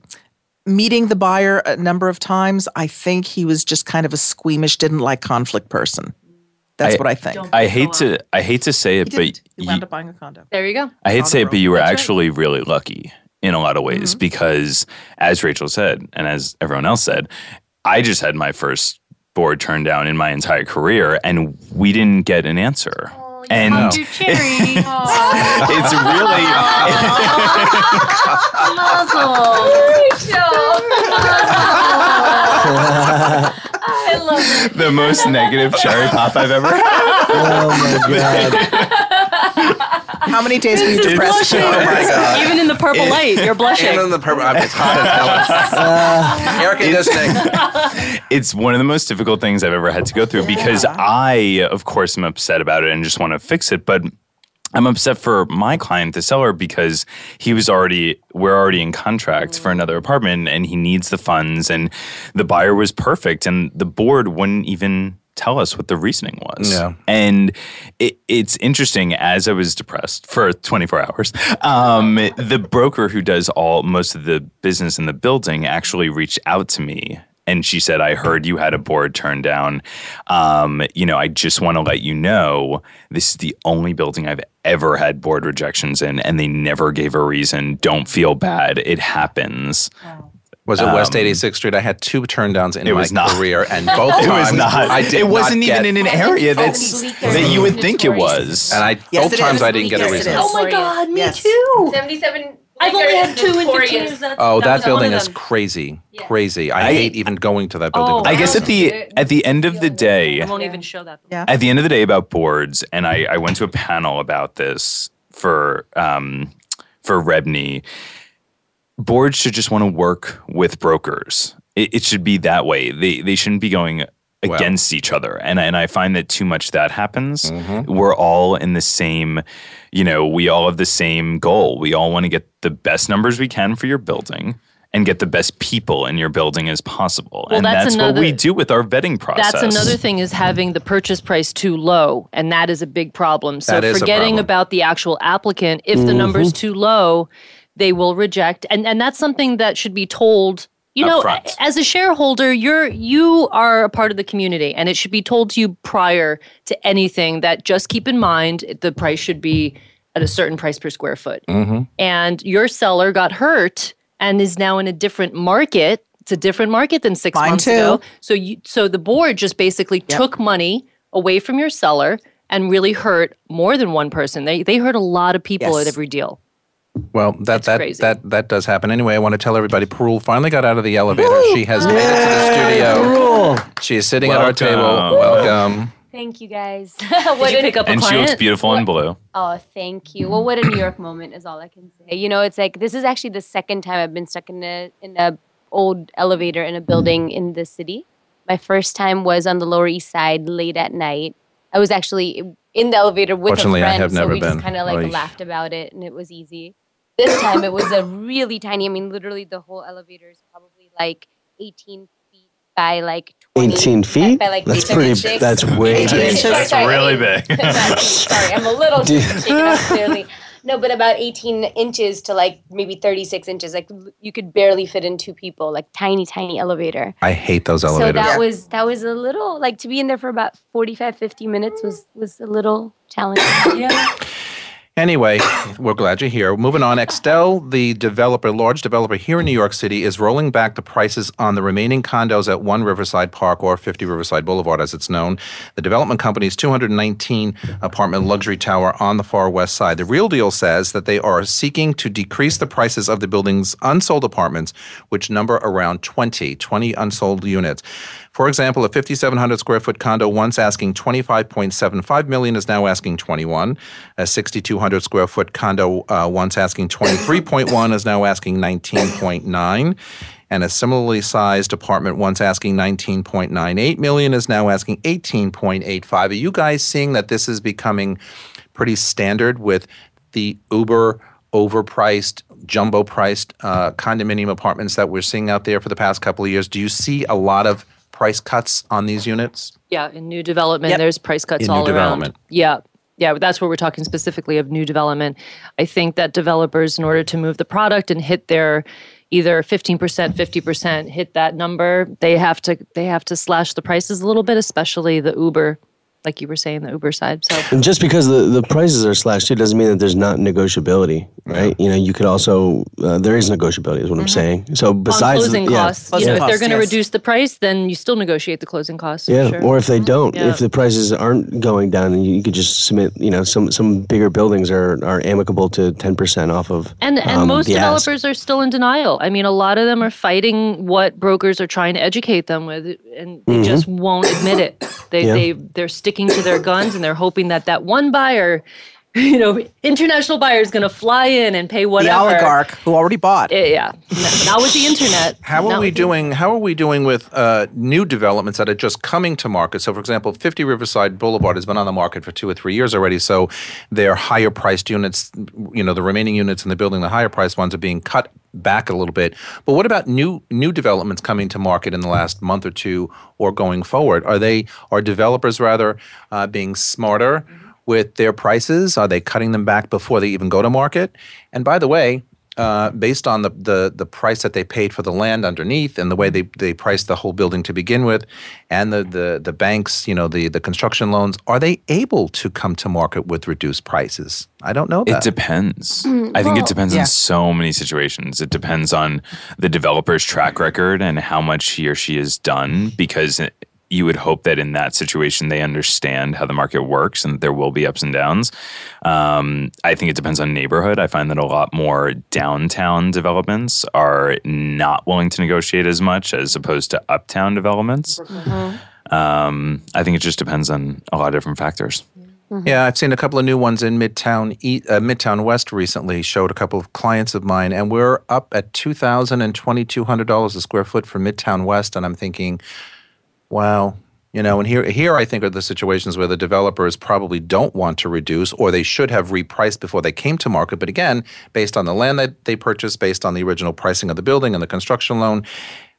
meeting the buyer a number of times, I think he was just kind of a squeamish, didn't like conflict person. That's I- what I think. I hate to I hate to say it, He but. He you- wound up buying a condo. There you go. I hate to say it, but you were That's right. actually really lucky in a lot of ways mm-hmm. because, as Rachel said, and as everyone else said, I just had my first board turned down in my entire career, and we didn't get an answer. And [laughs] it's really I love it. the most negative cherry pop I've ever had. Oh my god! [laughs] How many days were you depressed? Oh my God. Even in the purple light, you're blushing. And then the purple, I mean, it's hot as hell. Uh, Air conditioning. [laughs] It's one of the most difficult things I've ever had to go through because I, of course, am upset about it and just want to fix it. But I'm upset for my client, the seller, because he was already, we're already in contract for another apartment and he needs the funds. And the buyer was perfect. And the board wouldn't even tell us what the reasoning was. Yeah. And it, it's interesting, as I was depressed for 24 hours, um, the broker who does all most of the business in the building actually reached out to me. And she said, I heard you had a board turned down. Um, you know, I just want to let you know this is the only building I've ever had board rejections in, and they never gave a reason. Don't feel bad. It happens. Was it West 86th Street? I had two turndowns in It my not. career, and [laughs] both It was times not. I did it wasn't not even get, in an area that's that you would think it was. And I Yes, both times. I didn't get a Yes, it reason. Oh my God, me Yes. too. 77. I've only had two in Notorious. 15 years. Oh, that, was building is them. crazy, crazy. I, I- hate even going to that building. Oh, I guess at the at the end of the day, I won't even show that. Yeah. at the end of the day about boards, and I, I went to a panel about this for um, for REBNY. Boards should just want to work with brokers. It, it should be that way. They they shouldn't be going against each other. And and I find that too much that happens. Mm-hmm. We're all in the same, you know, we all have the same goal. We all want to get the best numbers we can for your building. And get the best people in your building as possible, Well, and that's that's, what we do with our vetting process. That's another thing is having the purchase price too low, and that is a big problem. So That is a forgetting problem. about the actual applicant, if the number's too low, they will reject, and and that's something that should be told You know, upfront. as a shareholder, you're you are a part of the community, and it should be told to you prior to anything that just keep in mind the price should be at a certain price per square foot. Mm-hmm. And your seller got hurt and is now in a different market. It's a different market than six Mine months too. ago. So you so the board just basically Yep. took money away from your seller and really hurt more than one person. They they hurt a lot of people Yes. at every deal. Well, that It's that crazy. that that does happen. Anyway, I want to tell everybody, Parul finally got out of the elevator. She has made it to the studio. Cool. She is sitting at our Welcome. table. Welcome. Thank you guys. [laughs] Did what you an- pick up a and she client? looks beautiful in blue. Oh, thank you. Well, what a New York moment is all I can say. You know, it's like this is actually the second time I've been stuck in a in a old elevator in a building in the city. My first time was on the Lower East Side late at night. I was actually in the elevator with Fortunately, a I friend, have so never we been. just kind of like Oy. laughed about it, and it was easy. This [coughs] time it was a really tiny. I mean, literally the whole elevator is probably like 18 feet by like 20 18 feet? By like That's 36. pretty- that's [laughs] way 18 big. That's Sorry, really big. [laughs] Sorry, I'm a little Dude. shaken up clearly. [laughs] No, but about 18 inches to like maybe 36 inches. Like you could barely fit in two people. Like tiny, tiny elevator. I hate those elevators. So elevators. that was that was a little like to be in there for about 45, 50 minutes was was a little challenging. [coughs] yeah. Anyway, we're glad you're here. Moving on, Extell, the developer, large developer here in New York City, is rolling back the prices on the remaining condos at 1 Riverside Park or 50 Riverside Boulevard, as it's known. The development company's 219 apartment luxury tower on the far west side. The Real Deal says that they are seeking to decrease the prices of the building's unsold apartments, which number around 20, 20 unsold units. For example, a 5,700 square foot condo once asking 25.75 million is now asking 21. A 6,200 square foot condo uh, once asking 23.1 is now asking 19.9. And a similarly sized apartment once asking 19.98 million is now asking 18.85. Are you guys seeing that this is becoming pretty standard with the Uber overpriced, jumbo priced uh, condominium apartments that we're seeing out there for the past couple of years? Do you see a lot of price cuts on these units? Yeah, in new development, Yep. there's price cuts In new all around. development. Yeah. Yeah, that's where we're talking specifically of new development. I think that developers, in order to move the product and hit their either 15%, 50%, hit that number, they have to they have to slash the prices a little bit, especially the Uber, like you were saying, the Uber side. So And just because the, the prices are slashed too doesn't mean that there's not negotiability, right? You know, you could also uh, there is negotiability, is what I'm saying. So on besides, closing the, yeah, costs, you Closing know, if they're going to yes. reduce the price, then you still negotiate the closing costs. yeah, sure. or if they don't, Yeah. if the prices aren't going down, then you, you could just submit. You know, some some bigger buildings are are amicable to ten percent off of. And and um, most the ask. developers are still in denial. I mean, a lot of them are fighting what brokers are trying to educate them with, and they just won't admit it. They Mm-hmm. Yeah. they they're sticking to their guns, and they're hoping that that one buyer, [laughs] you know, international buyer is going to fly in and pay whatever. The oligarch who already bought. Yeah, No, not with the internet. How are we with the- doing? How are we doing with uh, new developments that are just coming to market? So, for example, 50 Riverside Boulevard has been on the market for two or three years already. So, their higher priced units, you know, the remaining units in the building, the higher priced ones, are being cut back a little bit. But what about new new developments coming to market in the last month or two, or going forward? Are they are developers rather uh, being smarter? With their prices, are they cutting them back before they even go to market? And by the way, uh, based on the, the the price that they paid for the land underneath and the way they, they priced the whole building to begin with, and the, the, the banks, you know, the, the construction loans, are they able to come to market with reduced prices? I don't know It that. depends. I think it depends Yeah. on so many situations. It depends on the developer's track record and how much he or she has done because you would hope that in that situation they understand how the market works and there will be ups and downs. Um, I think it depends on neighborhood. I find that a lot more downtown developments are not willing to negotiate as much as opposed to uptown developments. Um, I think it just depends on a lot of different factors. Yeah, I've seen a couple of new ones in Midtown E- uh, Midtown West recently. Showed a couple of clients of mine, and we're up at two thousand and twenty two hundred dollars a square foot for Midtown West. And I'm thinking, wow, you know. And here, here I think are the situations where the developers probably don't want to reduce, or they should have repriced before they came to market. But again, based on the land that they purchased, based on the original pricing of the building and the construction loan,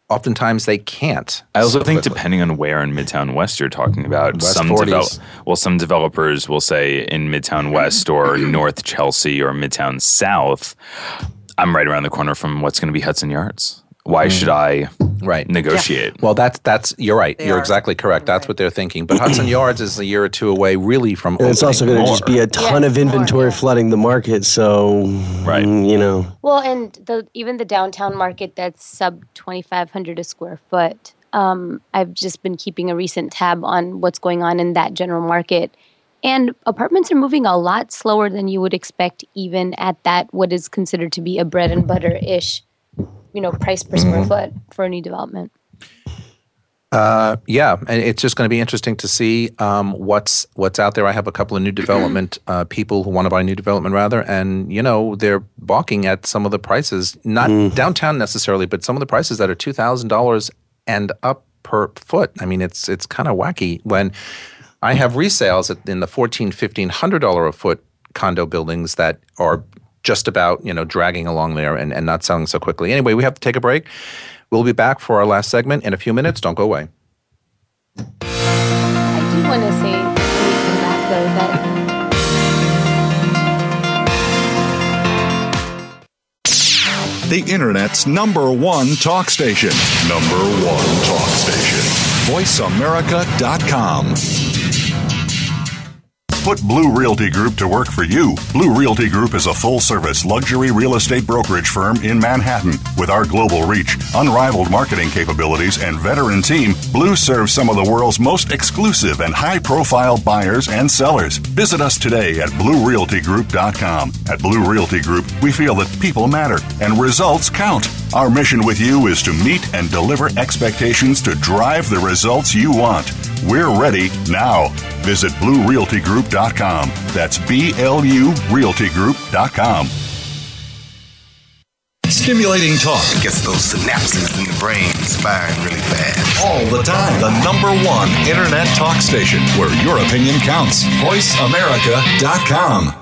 oftentimes they can't. I also so think quickly. depending on where in Midtown West you're talking about, West some 40s. develop well, some developers will say in Midtown West or [clears throat] North Chelsea or Midtown South, I'm right around the corner from what's going to be Hudson Yards. Why should I Right. negotiate? Well, that's that's you're right. They you're are. exactly correct. That's what they're thinking. But Hudson Yards is a year or two away, really, from. And it's also going to just be a ton Yeah, of more, inventory yeah. flooding the market. So, Right. mm, you know, Well, and the even the downtown market that's sub twenty five hundred a square foot. Um, I've just been keeping a recent tab on what's going on in that general market, and apartments are moving a lot slower than you would expect, even at that what is considered to be a bread and butter ish, you know, price per square foot for a new development. Uh, yeah, and it's just going to be interesting to see um, what's what's out there. I have a couple of new development [clears throat] uh, people who want to buy new development, rather, and you know they're balking at some of the prices, not downtown necessarily, but some of the prices that are two thousand dollars and up per foot. I mean, it's it's kind of wacky when I have resales at, in the fourteen, fifteen hundred dollar a foot condo buildings that are just about you know dragging along there and, and not selling so quickly. Anyway, we have to take a break. We'll be back for our last segment in a few minutes. Don't go away. I do want to say when back though that The Internet's number one talk station. Number one talk station. VoiceAmerica.com. Put Blue Realty Group to work for you. Blue Realty Group is a full service luxury real estate brokerage firm in Manhattan. With our global reach, unrivaled marketing capabilities, and veteran team, Blue serves some of the world's most exclusive and high profile buyers and sellers. Visit us today at BlueRealtyGroup.com. At Blue Realty Group, we feel that people matter and results count. Our mission with you is to meet and deliver expectations to drive the results you want. We're ready now. Visit BlueRealtyGroup.com. That's B L U RealtyGroup.com. Stimulating talk Gets those synapses in the brain firing really fast. all the time. The number one internet talk station where your opinion counts. VoiceAmerica.com.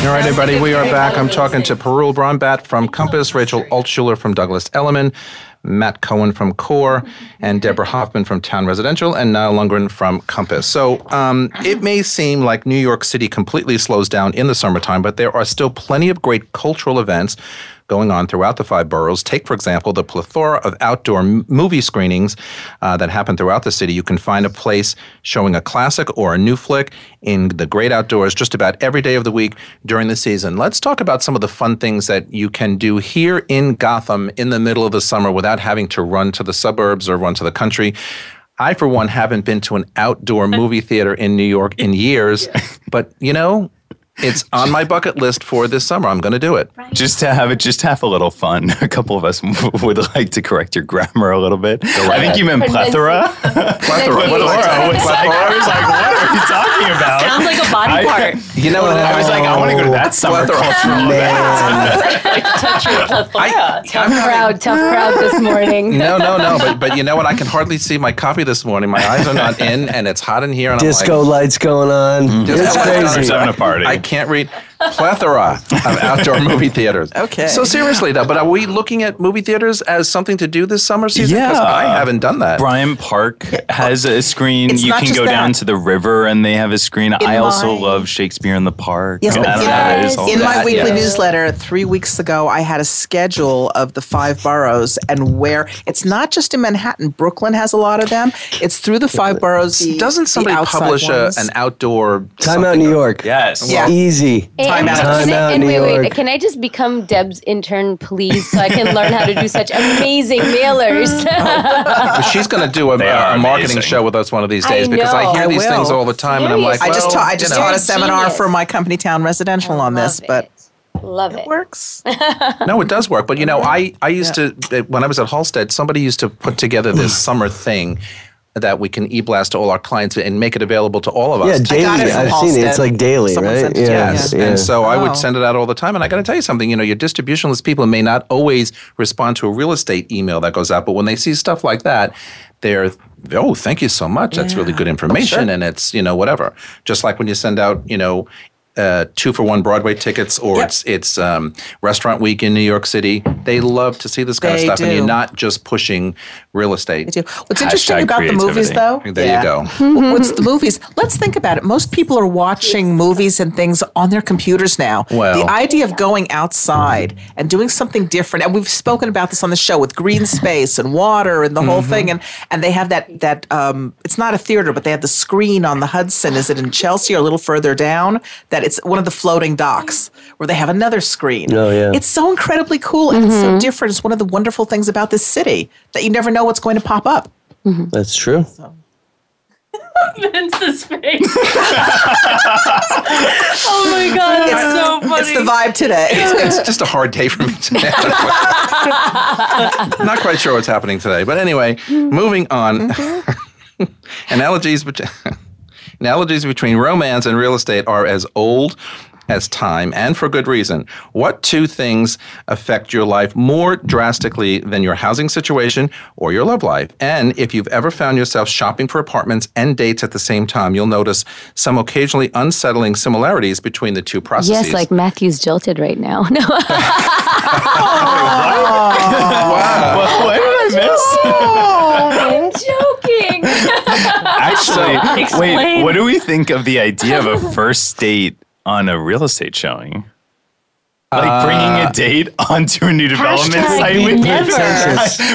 All right, everybody, we are back. I'm talking to Parul Brombat from Compass, Rachel Altschuler from Douglas Elliman, Matt Cohen from Core, and Deborah Hoffman from Town Residential, and Niall Lundgren from Compass. So um, it may seem like New York City completely slows down in the summertime, but there are still plenty of great cultural events going on throughout the five boroughs. Take, for example, the plethora of outdoor m- movie screenings uh, that happen throughout the city. You can find a place showing a classic or a new flick in the great outdoors just about every day of the week during the season. Let's talk about some of the fun things that you can do here in Gotham in the middle of the summer without having to run to the suburbs or run to the country. I, for one, haven't been to an outdoor [laughs] movie theater in New York in years, [laughs] but you know, it's on my bucket list for this summer. I'm going to do it. Just to have it, just have a little fun. [laughs] A couple of us [laughs] would like to correct your grammar a little bit. I think you meant plethora. [laughs] Plethora. What do I Plethora. say? I was like, I was like, what are you talking about? Sounds like a body I- part. You know what? I was like, I want to go to that summer Plethora. cultural event. Touch your plethora. tough crowd, tough crowd this morning. No, no, no. But but you know what? I can hardly see my copy this morning. My eyes are not in, and it's hot in here. And disco I'm like, lights going on. Mm-hmm. Disco It's lights going on. crazy. Having a party. I can't read plethora of outdoor [laughs] movie theaters. Okay. So seriously though, but are we looking at movie theaters as something to do this summer season? Yeah. I haven't done that. Bryant Park has a screen. It's you can just go down to the river and they have a screen. I also my- love Shakespeare in the Park. Yes, and but I in know, my- it is all In my that, weekly yes. newsletter three weeks ago, I had a schedule of the five boroughs and where it's not just in Manhattan. Brooklyn has a lot of them. It's through the five boroughs. the- Doesn't the somebody publish a, an outdoor Time out? New York. Yes. Yeah. Easy. And, Time and out. can Time I- out, and New wait, wait, can I just become Deb's intern, please, so I can learn how to do such amazing mailers? [laughs] But she's going to do a, They a marketing show with us one of these I days because I hear I these things all the time, and I'm like, Seriously. I just well, taught. I just you know. taught a seminar Genius. for my company, Town Residential, on this, Love but love it it. works. [laughs] No, it does work. But you know, I, I used to, uh, when I was at Halstead, somebody used to put together this summer thing that we can e-blast to all our clients and make it available to all of us. Yeah, daily. got it from I've seen it. It's like daily, Someone right? sent it to Yes. Yeah. And so I Oh. would send it out all the time. And I got to tell you something, you know, your distribution list people may not always respond to a real estate email that goes out, but when they see stuff like that, they're, oh, thank you so much. That's really good information. And it's, you know, whatever. Just like when you send out, you know, uh, two for one Broadway tickets, or Yep. it's it's um, Restaurant Week in New York City. They love to see this kind They of stuff, and you're not just pushing real estate. They do. What's interesting Hashtag about the movies, though? There you go. go. [laughs] What's the movies? Let's think about it. Most people are watching movies and things on their computers now. Well- the idea of going outside and doing something different, and we've spoken about this on the show with green space and water and the whole Mm-hmm. thing, and and they have that that um, it's not a theater, but they have the screen on the Hudson. Is it in Chelsea or a little further down? That it's one of the floating docks where they have another screen. Oh, yeah. It's so incredibly cool and it's so different. It's one of the wonderful things about this city that you never know what's going to pop up. Mm-hmm. That's true. [laughs] Vince's face. [laughs] oh my god, it's so funny. It's the vibe today. [laughs] it's just a hard day for me today. Not quite sure what's happening today, but anyway, moving on. Mm-hmm. analogies, bet- analogies between romance and real estate are as old as time, and for good reason. What two things affect your life more drastically than your housing situation or your love life? And if you've ever found yourself shopping for apartments and dates at the same time, you'll notice some occasionally unsettling similarities between the two processes. Yes, like Matthew's jilted right now. [laughs] No. What, what did I miss? I'm joking. Actually, Explain. wait. What do we think of the idea of a first date on a real estate showing? Like bringing a uh, date onto a new development Hashtag site with never.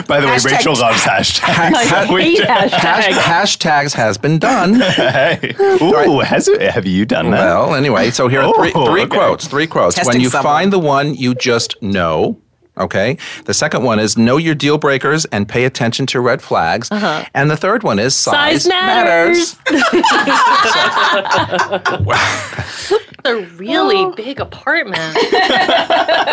By the way, Hashtag- Rachel loves hashtags. I [laughs] We hate should- hashtags. Hashtags has been done. [laughs] Hey. Ooh, has it? Have you done that? Well, anyway, so here are three, Oh, three okay. quotes. Three quotes. when Testing you someone. find the one you just know, okay? The second one is know your deal breakers and pay attention to red flags. Uh-huh. And the third one is size, Size matters. [laughs] a really big apartment. [laughs]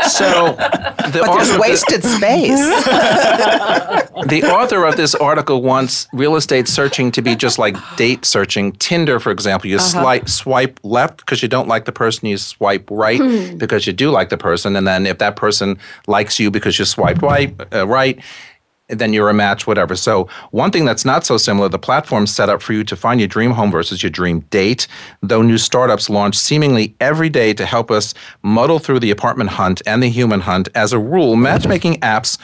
So the But there's author, of wasted space. the, [laughs] the author of this article wants real estate searching to be just like date searching. Tinder, for example, you swipe, swipe left because you don't like the person, you swipe right because you do like the person. And then if that person likes you because you swiped right, uh, right, then you're a match, whatever. So, one thing that's not so similar, the platform's set up for you to find your dream home versus your dream date. Though new startups launch seemingly every day to help us muddle through the apartment hunt and the human hunt, as a rule, matchmaking apps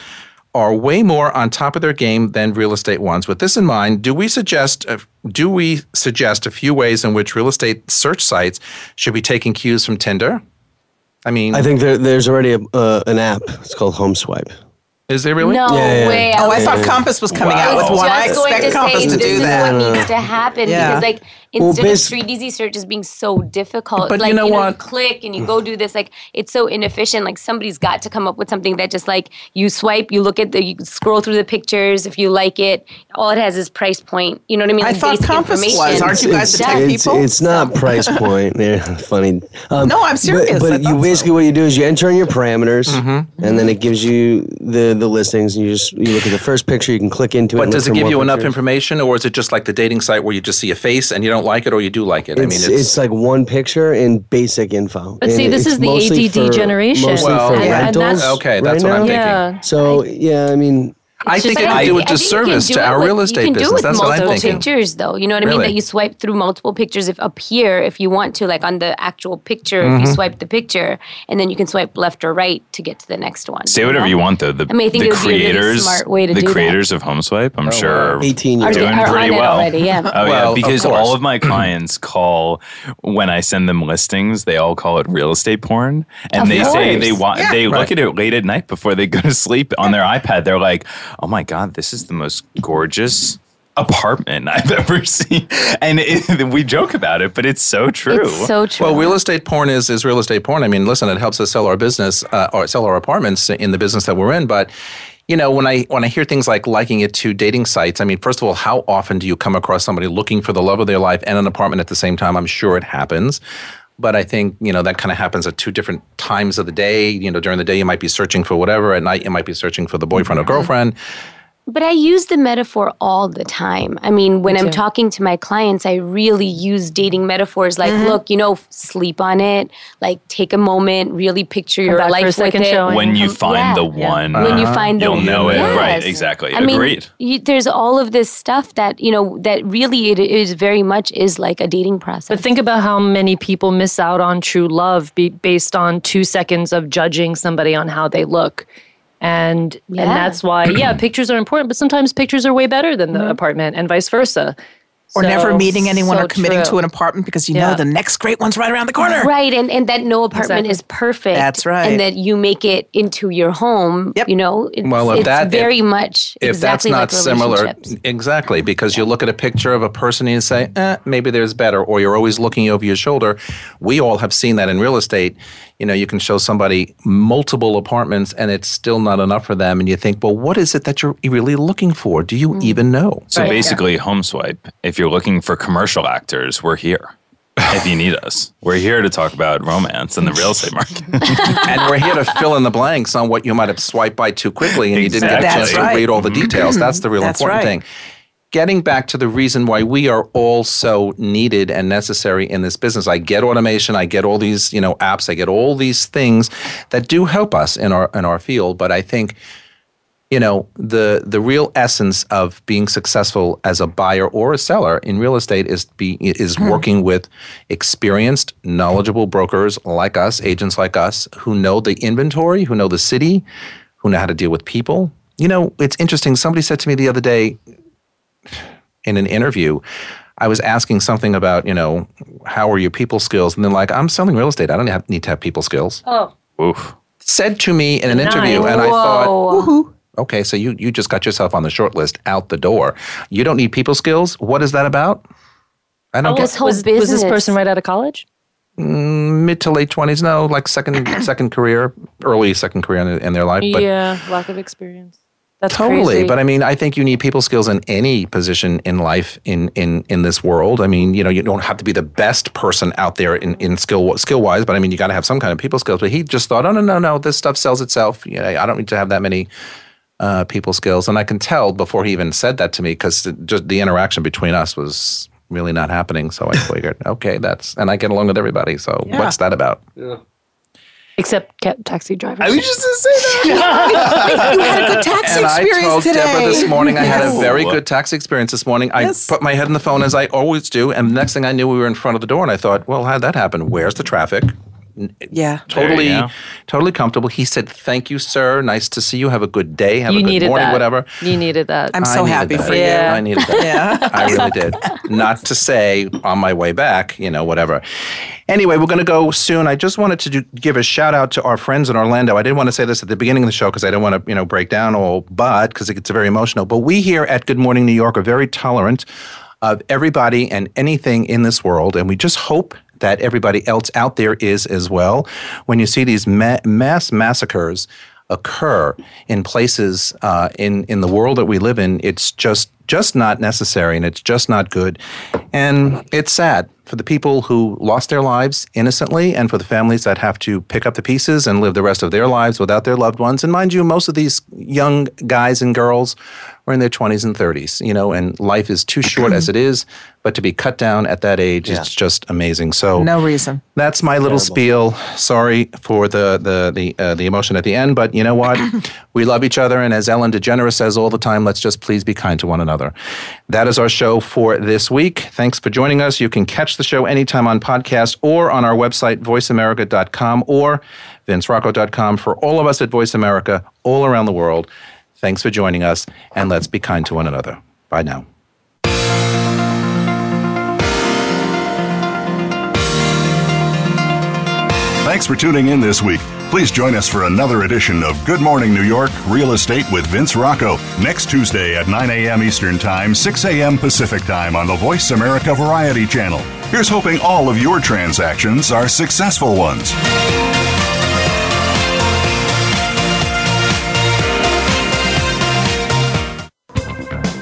are way more on top of their game than real estate ones. With this in mind, do we suggest uh, do we suggest a few ways in which real estate search sites should be taking cues from Tinder? I mean, I think there, there's already a, uh, an app. It's called Home Swipe. Is there really? No Yeah, yeah. way. Oh, I was thought Compass was coming out with one. I going expect to Compass say to this do is what needs to happen Yeah. because like Well, instead of bas- StreetEasy search is being so difficult. But you know you, what? click and you go do this. Like it's so inefficient. Like somebody's got to come up with something that just like you swipe, you look at the, you scroll through the pictures. If you like it, all it has is price point. You know what I mean? I Like thought basic Compass was. Aren't you guys the tech it's, people? It's not price point. Yeah, [laughs] funny. Um, No, I'm serious. But, but thought you so. basically what you do is you enter in your parameters, and then it gives you the the listings. And you just you look at the first picture. You can click into it. But and does it give more you enough information, or is it just like the dating site where you just see a face and you don't like it, or you do like it? I mean, It's, it's, it's like one picture and basic info. But see, this is the ADD for- generation. Well, and- and that's- okay. That's right what I'm thinking. Yeah. So yeah, I mean, I think just it like- would do a I think you can disservice do to our with- real estate You can do business. with That's what I'm multiple thinking. pictures, though. You know what I mean. That you swipe through multiple pictures if up here, if you want to, like on the actual picture, Mm-hmm. if you swipe the picture, and then you can swipe left or right to get to the next one. Say whatever know? you want though. The, I mean, I think the it would be a really creators, smart way to the do that. creators of HomeSwipe, I'm sure, wow. are 18 Are years they- doing are on pretty it well. already, yeah. Oh Well, yeah, because course. all of my clients [clears throat] call when I send them listings, they all call it real estate porn, and Of they say they want Yeah. they Right. look at it late at night before they go to sleep on their iPad. They're like, "Oh my god, this is the most gorgeous." apartment I've [laughs] ever seen and it, [laughs] we joke about it but it's so true It's so true. Well, real estate porn is, is real estate porn. I mean, listen, it helps us sell our business uh, or sell our apartments in the business that we're in. But you know, when I when I hear things like liking it to dating sites, I mean, first of all, how often do you come across somebody looking for the love of their life and an apartment at the same time? I'm sure it happens. But I think you know that kind of happens at two different times of the day. You know, during the day you might be searching for whatever. At night you might be searching for the boyfriend or mm-hmm. girlfriend. But I use the metaphor all the time. I mean, when Me I'm talking to my clients, I really use dating metaphors like, Mm-hmm. look, you know, sleep on it, like take a moment, really picture your back for a life with it. showing. When you Um, find yeah. the one, When you find the you'll know it. Yes. Right, exactly. I mean, you, there's all of this stuff that you know that really it is very much is like a dating process. But think about how many people miss out on true love be, based on two seconds of judging somebody on how they look. And Yeah. and that's why, yeah, pictures are important, but sometimes pictures are way better than the apartment and vice versa. or So- never meeting anyone so or committing true. to an apartment because you Yeah. know the next great one's right around the corner. Right, and, and that no apartment Exactly. is perfect. That's right. And that you make it into your home. Yep. You know, it's, Well, if it's that- if- very much if exactly that's not like similar exactly because you look at a picture of a person and you say eh, maybe there's better or you're always looking over your shoulder we all have seen that in real estate you know you can show somebody multiple apartments and it's still not enough for them and you think well what is it that you're really looking for do you mm. even know So Right. basically, home swipe. If you're looking for commercial actors, we're here. if you need us, we're here to talk about romance and the real estate market. [laughs] and we're here to fill in the blanks on what you might have swiped by too quickly and you didn't get a Exactly. chance to read all the mm-hmm. details. That's the real That's important right. thing. Getting back to the reason why we are all so needed and necessary in this business. I get automation, I get all these, you know, apps, I get all these things that do help us in our in our field, but I think you know the the real essence of being successful as a buyer or a seller in real estate is be is hmm. working with experienced knowledgeable brokers like us agents like us who know the inventory who know the city who know how to deal with people you know it's interesting somebody said to me the other day in an interview i was asking something about you know how are your people skills and they're like i'm selling real estate i don't have, need to have people skills Oh, Oof. said to me in an interview and i thought Okay, so you you just got yourself on the short list out the door. You don't need people skills. What is that about? I don't This get whole was, was this person right out of college? Mm, mid to late twenties. No, like second [coughs] second career, early second career in, in their life. But yeah, lack of experience. That's totally. crazy. But I mean, I think you need people skills in any position in life in in in this world. I mean, you know, you don't have to be the best person out there in in skill skill wise, but I mean, you got to have some kind of people skills. But he just thought, oh no no no, this stuff sells itself. You know, I don't need to have that many. Uh, people skills, and I can tell before he even said that to me because just the interaction between us was really not happening. So I figured, [laughs] okay, that's and I get along with everybody. So Yeah. what's that about? Except ca- taxi drivers. I was just going to say that. [laughs] You had a good taxi and I told today. Deborah this morning I had a very good taxi experience this morning. I Yes. put my head in the phone as I always do, and the next thing I knew, we were in front of the door, and I thought, well, how'd that happen? Where's the traffic? Yeah. Totally, go. totally comfortable. He said, "Thank you, sir. Nice to see you. Have a good day. Have you a good morning, that. whatever." You needed that. I'm so happy that. for Yeah. I needed that. Yeah. I really did. Not to say on my way back, you know, whatever. Anyway, we're going to go soon. I just wanted to do, give a shout out to our friends in Orlando. I didn't want to say this at the beginning of the show because I don't want to, you know, break down all, but because it gets very emotional. But we here at Good Morning New York are very tolerant of everybody and anything in this world, and we just hope that everybody else out there is as well. When you see these ma- mass massacres occur in places uh, in in the world that we live in, it's just just not necessary, and it's just not good, and it's sad for the people who lost their lives innocently, and for the families that have to pick up the pieces and live the rest of their lives without their loved ones. And mind you, most of these young guys and girls are in their 20s and 30s, you know, and life is too short as it is. But to be cut down at that age is just amazing. So No reason. that's my little spiel. Sorry for the the the uh, the emotion at the end, but you know what? [coughs] we love each other, and as Ellen DeGeneres says all the time, let's just please be kind to one another. That is our show for this week. Thanks for joining us. You can catch the show anytime on podcast or on our website voiceamerica.com or vincerocco.com for all of us at Voice America all around the world. Thanks for joining us, and let's be kind to one another. Bye now. Thanks for tuning in this week. Please join us for another edition of Good Morning New York Real Estate with Vince Rocco next Tuesday at 9 a.m. Eastern Time, 6 a.m. Pacific Time on the Voice America Variety Channel. Here's hoping all of your transactions are successful ones.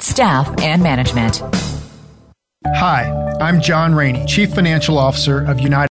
its staff, and management. Hi, I'm John Rainey, Chief Financial Officer of United.